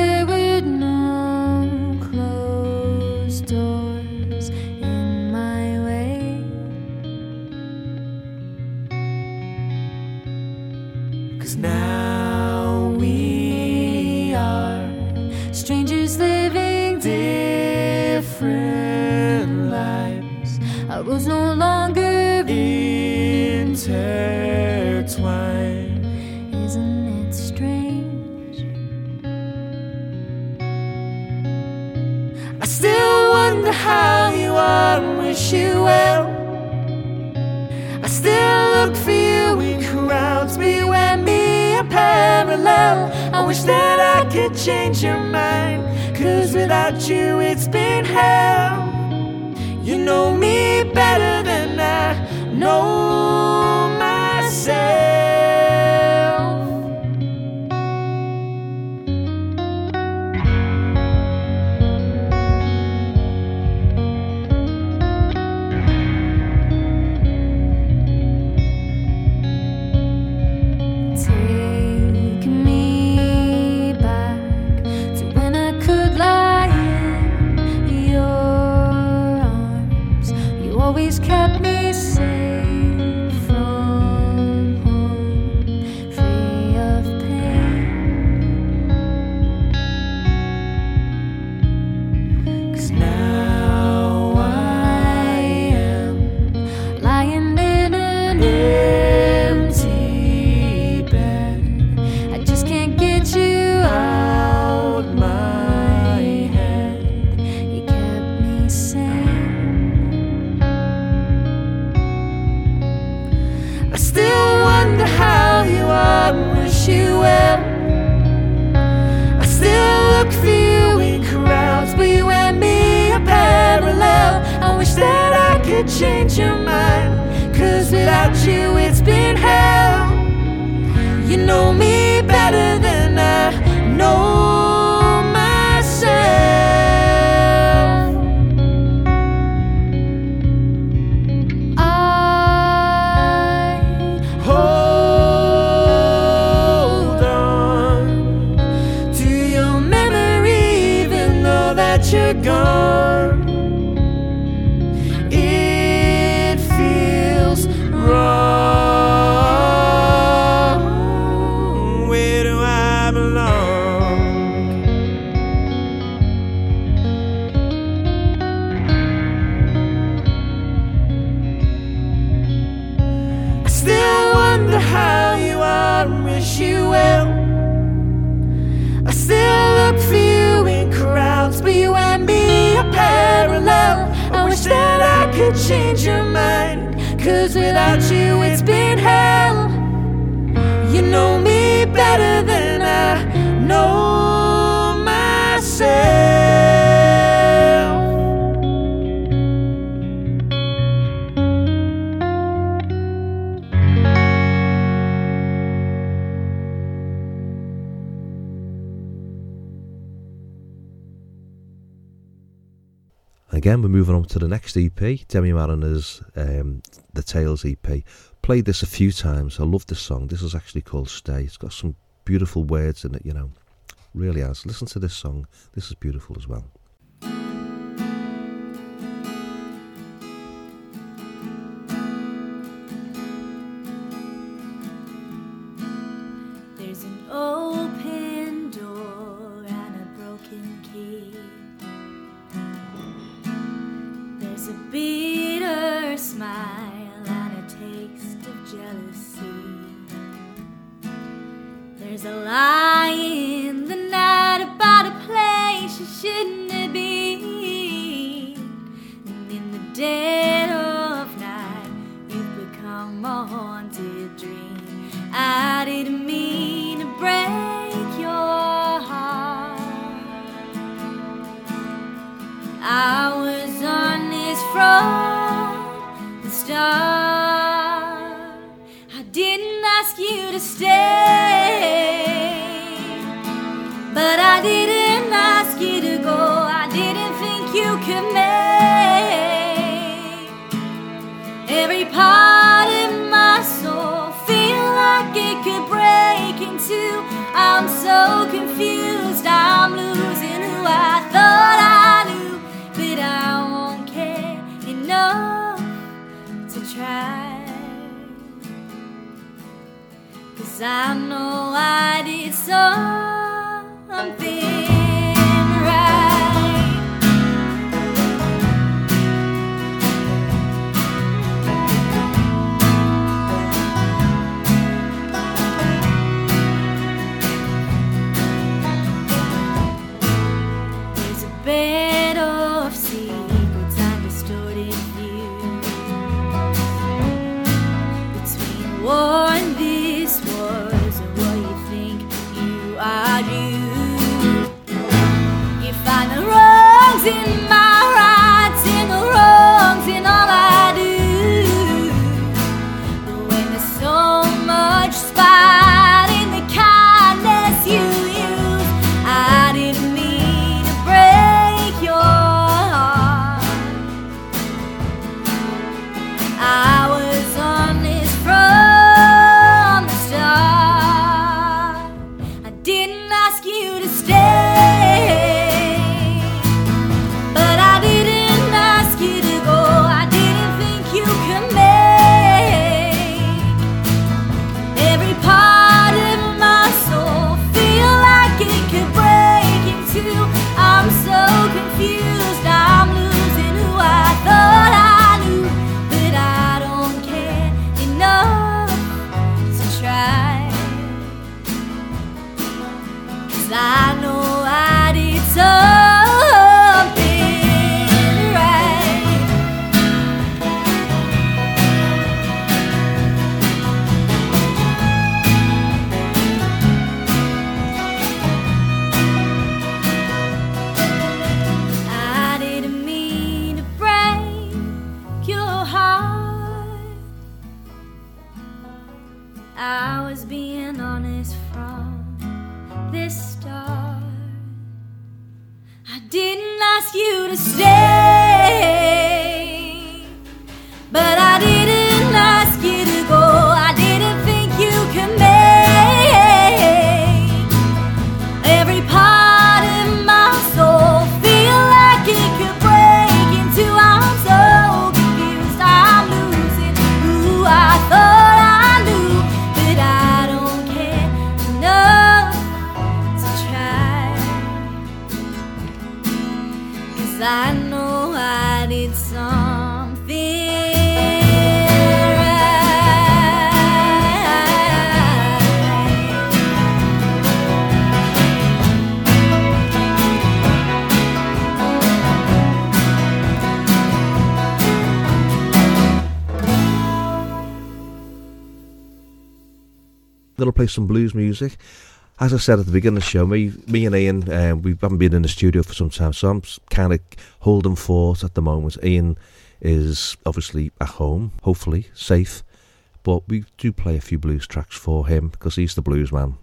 next EP, Demi Marriner's um, The Tales EP. Played this a few times. I love this song. This is actually called Stay. It's got some beautiful words in it, you know. Really has. Listen to this song. This is beautiful as well. Play some blues music. As I said at the beginning of the show, me, me and Ian, um, we haven't been in the studio for some time, so I'm kind of holding fort at the moment. Ian is obviously at home, hopefully safe, but we do play a few blues tracks for him because he's the blues man.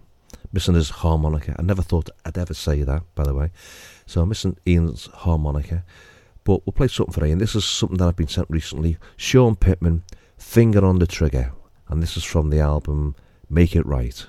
Missing his harmonica. I never thought I'd ever say that, by the way. So I'm missing Ian's harmonica. But we'll play something for Ian. This is something that I've been sent recently. Shawn Pittman, Finger on the Trigger. And this is from the album Make It Right.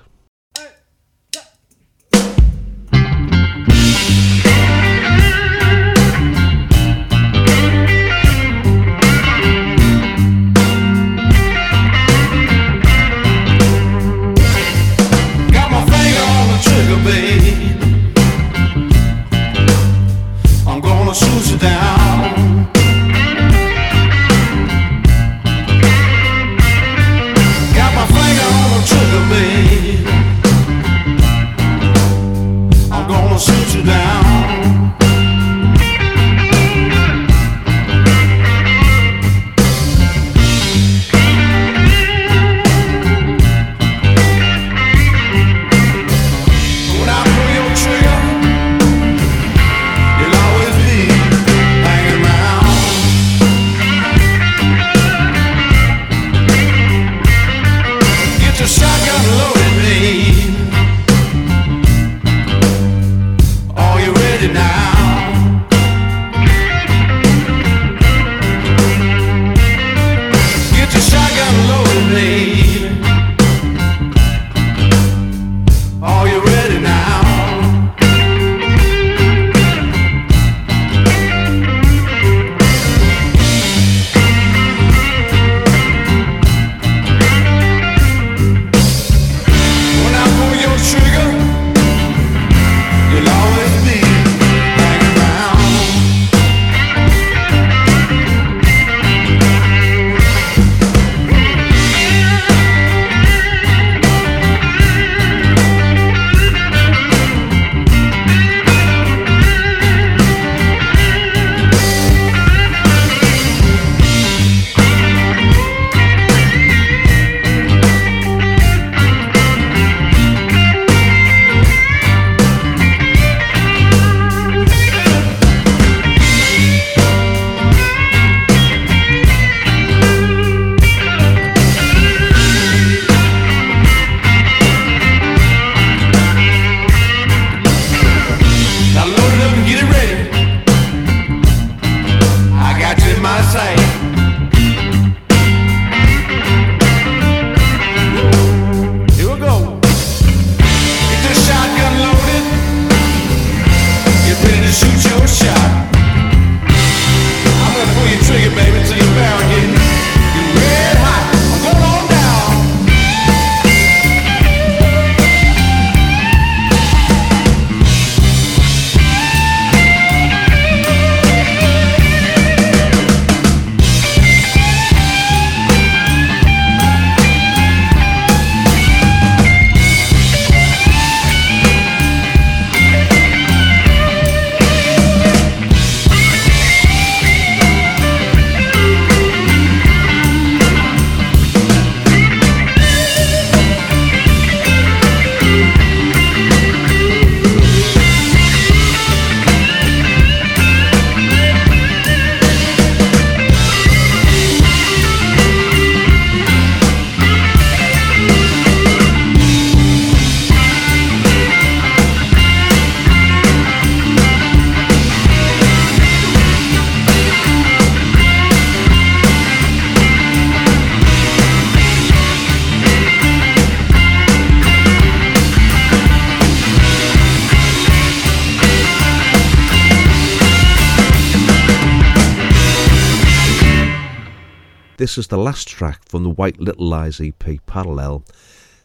This is the last track from the White Little Lies EP, Parallel.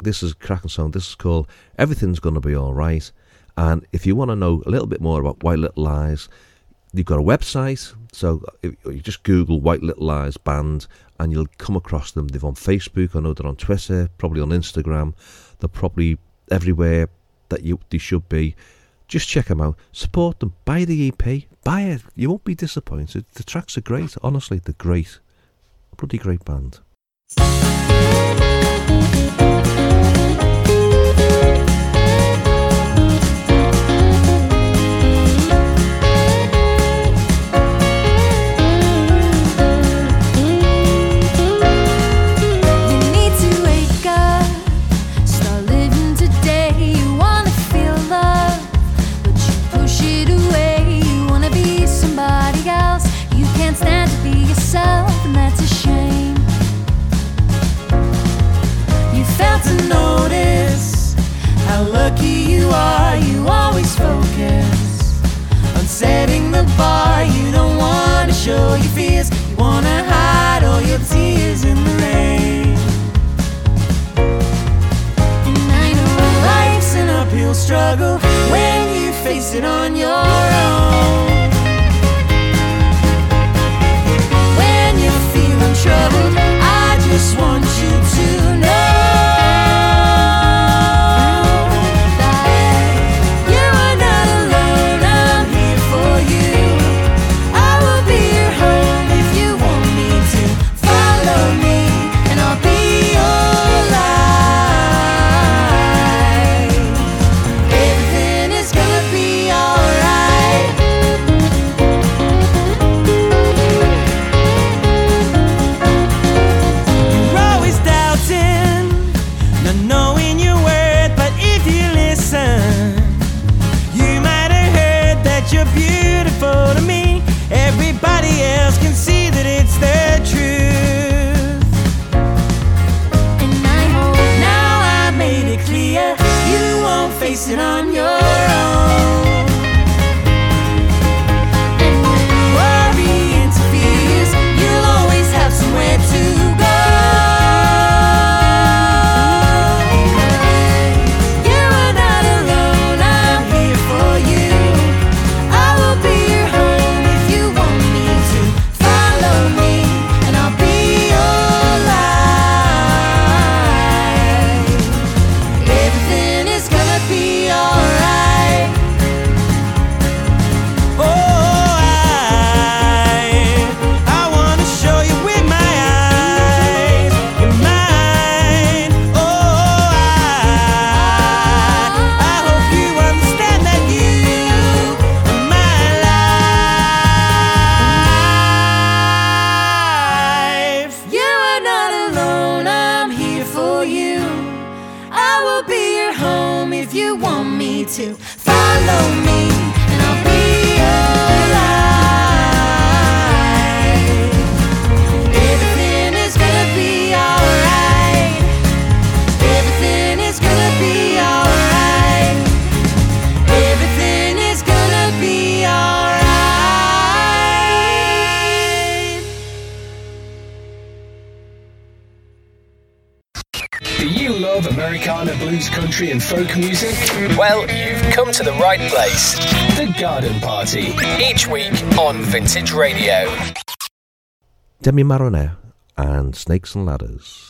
This is cracking song. This is called Everything's Gonna Be Alright. And if you want to know a little bit more about White Little Lies, you've got a website. So you just Google White Little Lies Band and you'll come across them. They're on Facebook, I know they're on Twitter, probably on Instagram. They're probably everywhere that you they should be. Just check them out. Support them. Buy the EP. Buy it. You won't be disappointed. The tracks are great. Honestly, they're great. Bloody great band. how lucky you are, you always focus on setting the bar. You don't wanna show your fears, you wanna hide all your tears in the rain. And I know life's an uphill struggle when you face it on your own. When you're feeling troubled, I just want será Garden Party each week on Vintage Radio. Demi Marriner and Snakes and Ladders.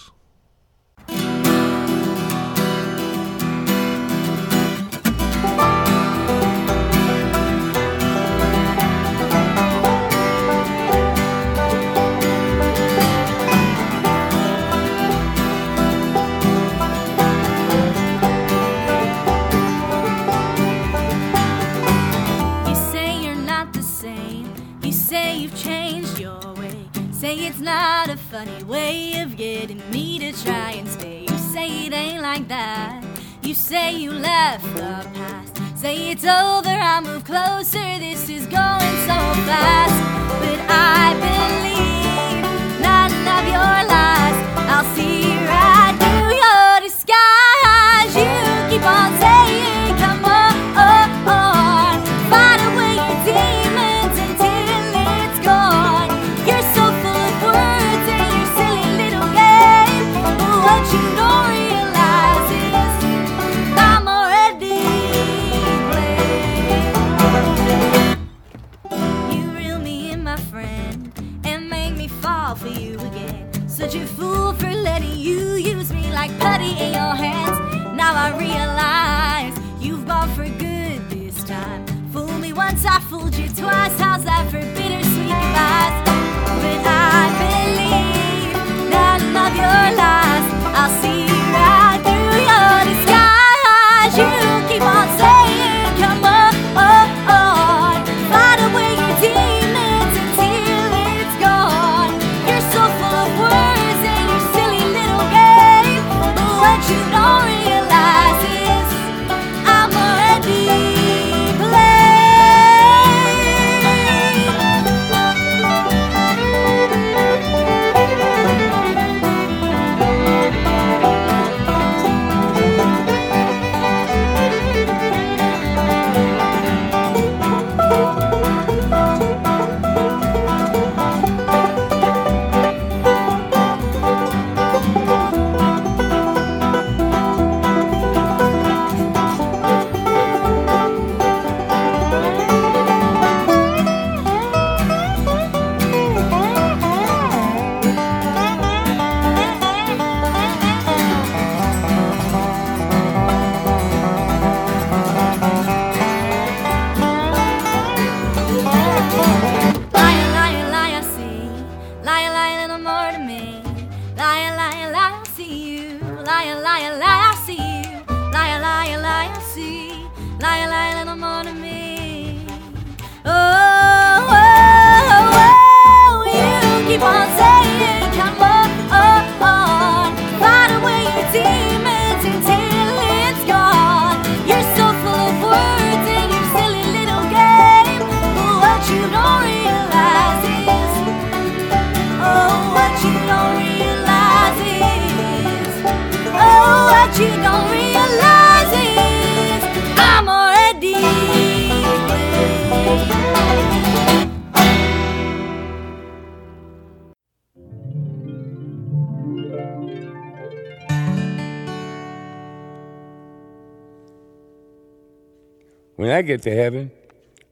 Get to heaven,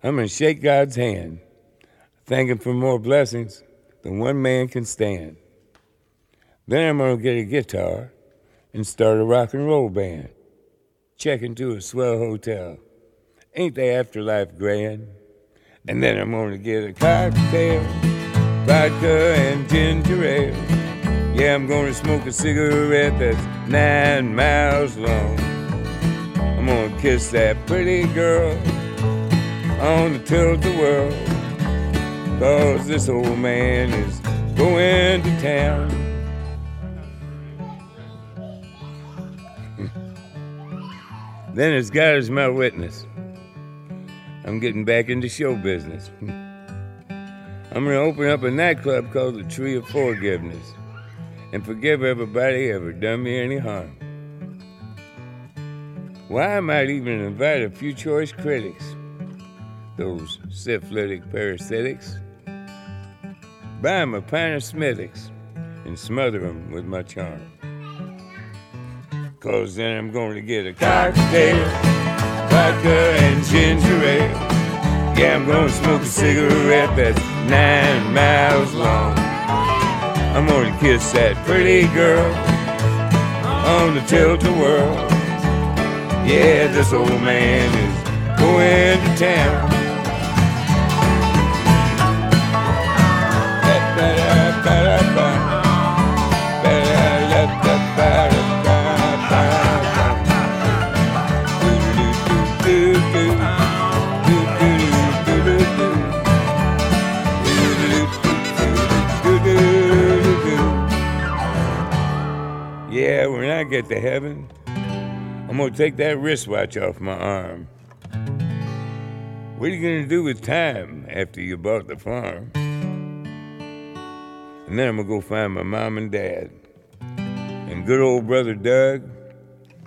I'm going to shake God's hand, thank Him for more blessings than one man can stand. Then I'm going to get a guitar and start a rock and roll band. Check into a swell hotel. Ain't the afterlife grand? And then I'm going to get a cocktail, vodka and ginger ale. Yeah, I'm going to smoke a cigarette that's nine miles long. I'm gonna kiss that pretty girl on the tilt-a-whirl. Cause this old man is going to town. then as God is my witness, I'm getting back into show business. I'm gonna open up a nightclub called the Tree of Forgiveness and forgive everybody ever done me any harm. Why I might even invite a few choice critics, those syphilitic parasitics, buy 'em a pint of and smother 'em with my charm. Cause then I'm going to get a cocktail, vodka and ginger ale. Yeah, I'm gonna smoke a cigarette that's nine miles long. I'm gonna kiss that pretty girl on the tilt-a-whirl. Yeah, this old man is going to town. Yeah, when I get to heaven, I'm gonna take that wristwatch off my arm. What are you gonna do with time after you bought the farm? And then I'm gonna go find my mom and dad. And good old brother Doug,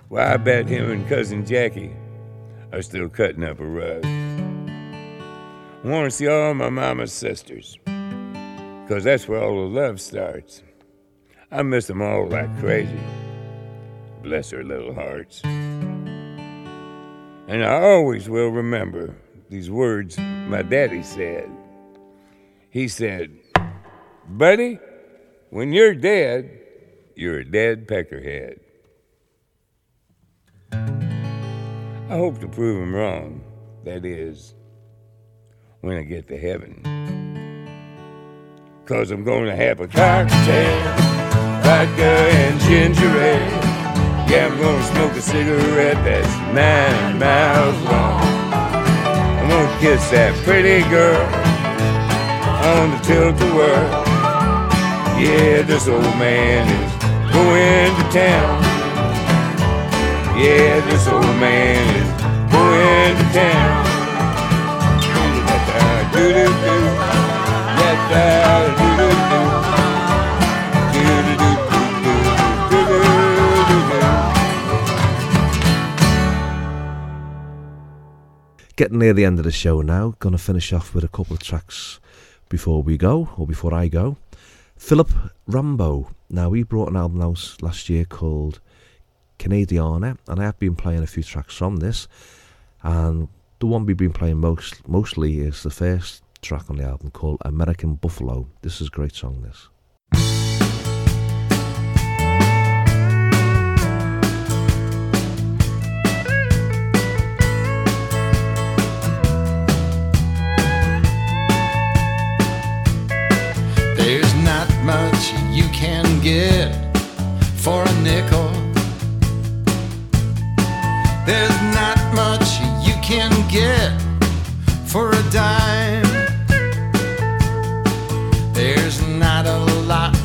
well, I bet him and cousin Jackie are still cutting up a rug. I wanna see all my mama's sisters, cause that's where all the love starts. I miss them all like crazy. Bless her little hearts. And I always will remember these words my daddy said. He said, Buddy, when you're dead, you're a dead peckerhead. I hope to prove him wrong. That is, when I get to heaven. Cause I'm gonna have a cocktail, vodka and ginger ale. Yeah, I'm gonna smoke a cigarette that's nine miles long. I'm gonna kiss that pretty girl on the tilt-a-whirl. Yeah, this old man is going to town. Yeah, this old man is going to town. Do-do-do, da-da-do-do-do. Getting near the end of the show now. Going to finish off with a couple of tracks before we go, or before I go. Philip Rambow. Now, he brought an album out last year called Canadiana, and I have been playing a few tracks from this. And the one we've been playing most mostly is the first track on the album called American Buffalo. This is a great song, this. much you can get for a nickel. There's not much you can get for a dime. There's not a lot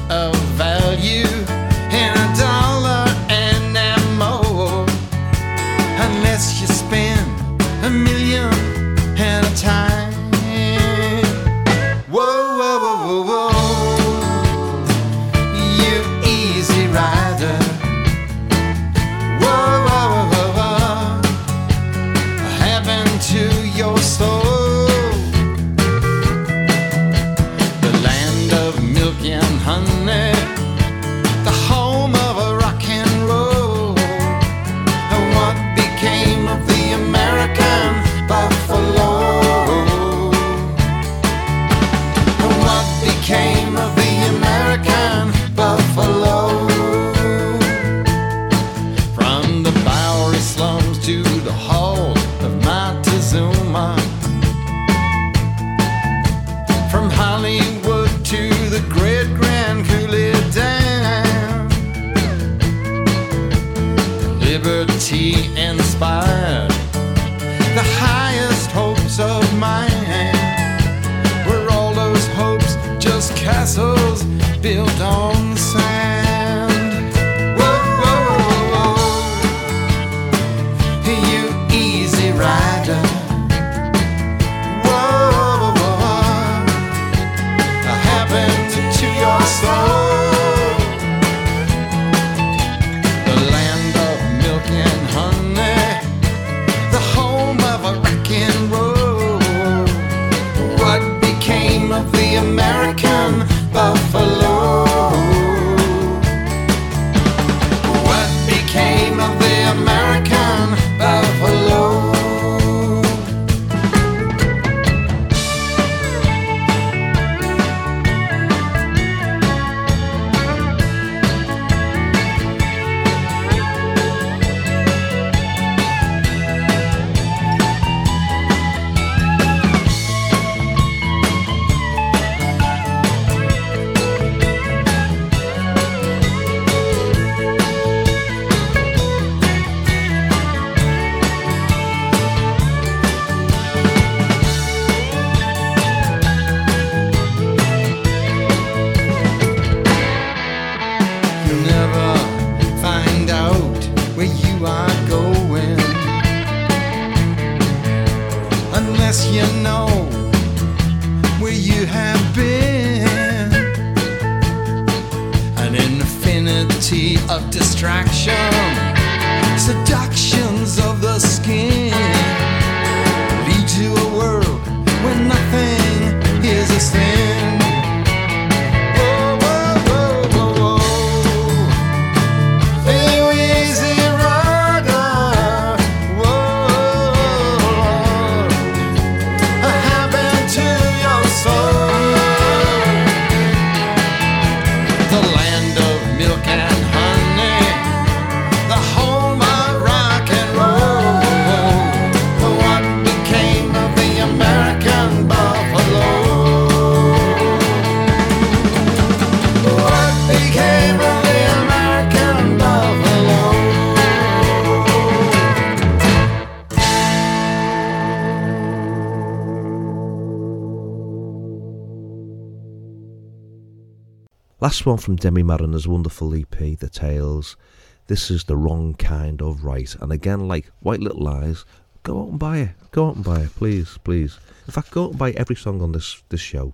One from Demi Marriner's wonderful EP, The Tales. This is the wrong kind of right. And again, like White Little Lies, go out and buy it. Go out and buy it, please, please. In fact, go out and buy every song on this, this show.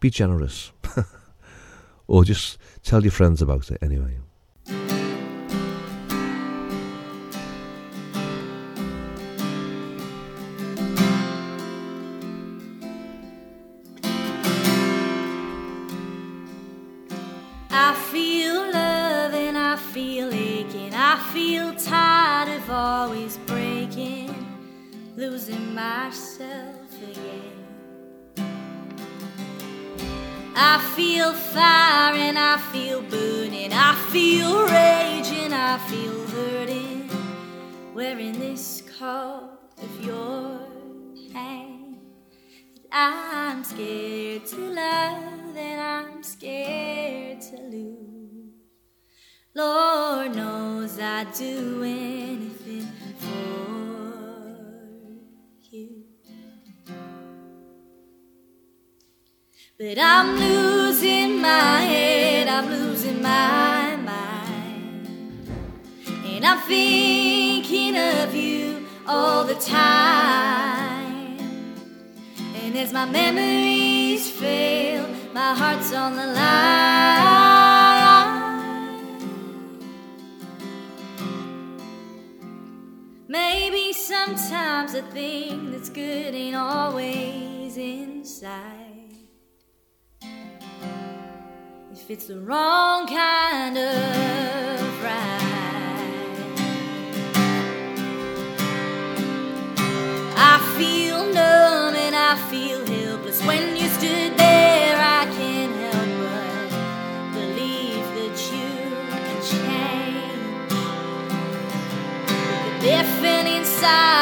Be generous. or just tell your friends about it anyway. losing myself again. I feel fire and I feel burning, I feel raging, I feel hurting, wearing this coat of your hand. I'm scared to love and I'm scared to lose. Lord knows I'd do anything. But I'm losing my head, I'm losing my mind. And I'm thinking of you all the time. And as my memories fail, my heart's on the line. Maybe sometimes a thing that's good ain't always inside. It's the wrong kind of ride, I feel numb and I feel helpless when you stood there. I can't help but believe that you can change. The deafening silence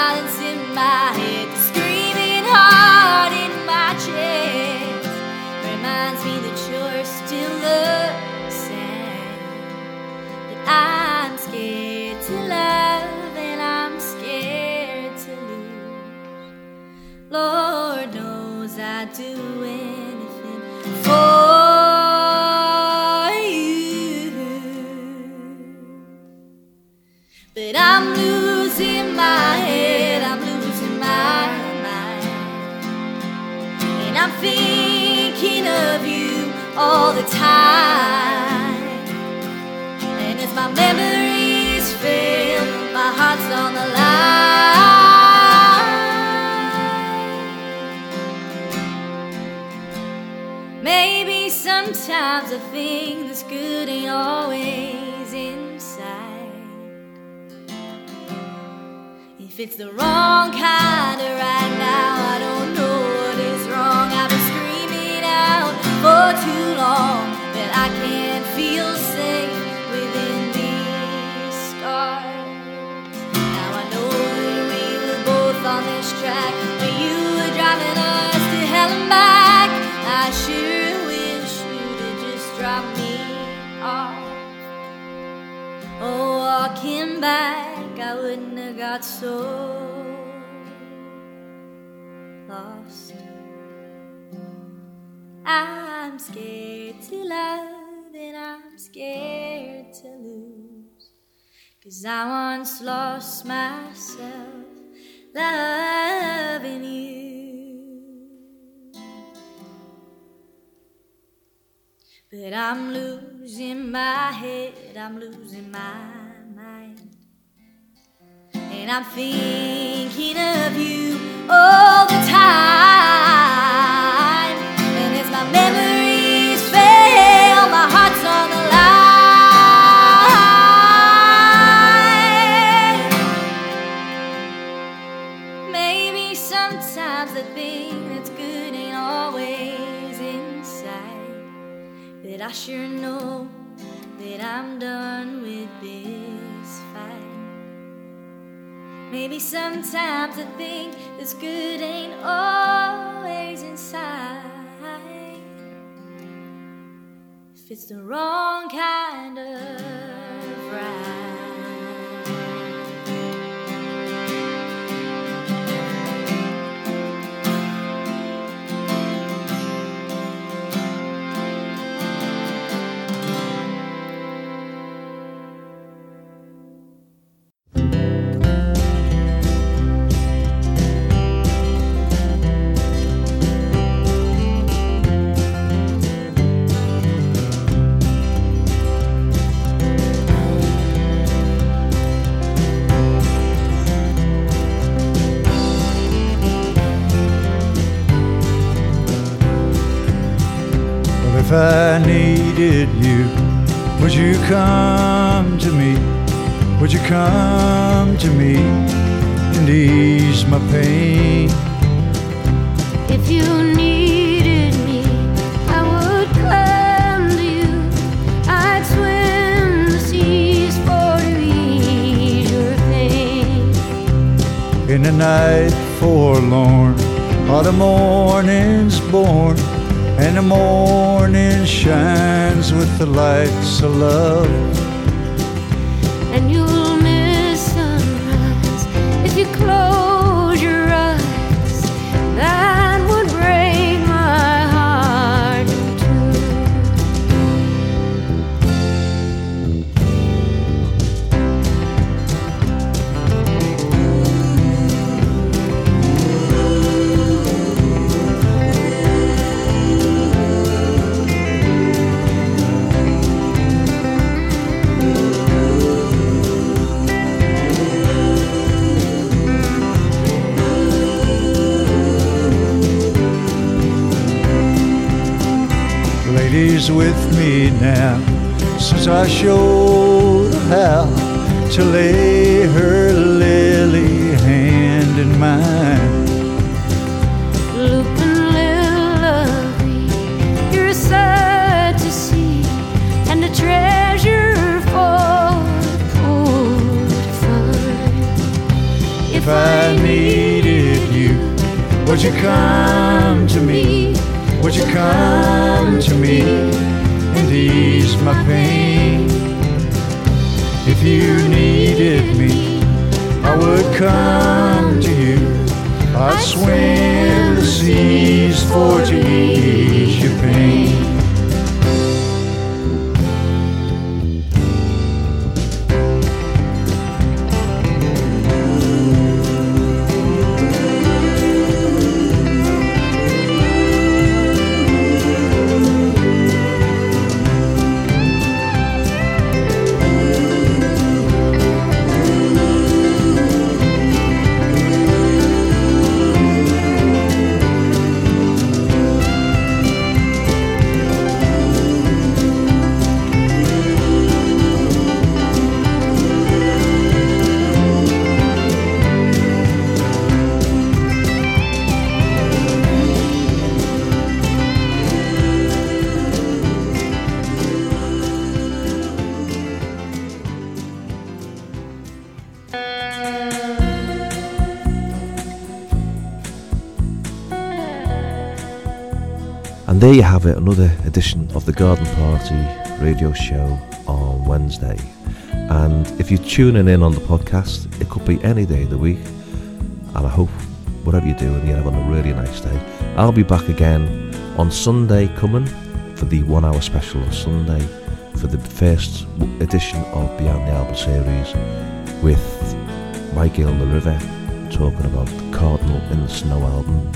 all the time. And as my memories fail, my heart's on the line. Maybe sometimes a thing that's good ain't always inside. If it's the wrong kind of right now, I don't back, I wouldn't have got so lost. I'm scared to love and I'm scared to lose. Cause I once lost myself loving you. But I'm losing my head, I'm losing my. And I'm thinking of you all the time. And as my memories fail, my heart's on the line. Maybe sometimes the thing that's good ain't always inside. But I sure know that I'm done with Maybe sometimes I think this good ain't always inside. If it's the wrong kind of ride. If I needed you, would you come to me? Would you come to me and ease my pain? If you needed me, I would come to you. I'd swim the seas for to ease your pain. In the night forlorn, are the mornings born, and the morning shines with the lights of love. With me now. Since I showed her how to lay her lily hand in mine. Lupin, little lovely, you're a sight to see, and a treasure for the poor to find. If I needed you, would you come to me? Would you come to me and ease my pain? If you needed me, I would come to you. I'd swim the seas for to ease your pain. Another edition of the Garden Party radio show on Wednesday. And if you're tuning in on the podcast, it could be any day of the week. And I hope whatever you're doing, you're having a really nice day. I'll be back again on Sunday coming for the one hour special on Sunday for the first edition of Beyond the Album series with My Girl the River talking about the Cardinal in the Snow album.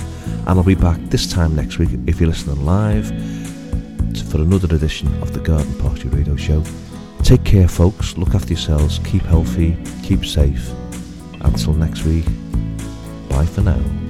And I'll be back this time next week if you're listening live for another edition of the Garden Party Radio Show. Take care, folks. Look after yourselves. Keep healthy. Keep safe. Until next week. Bye for now.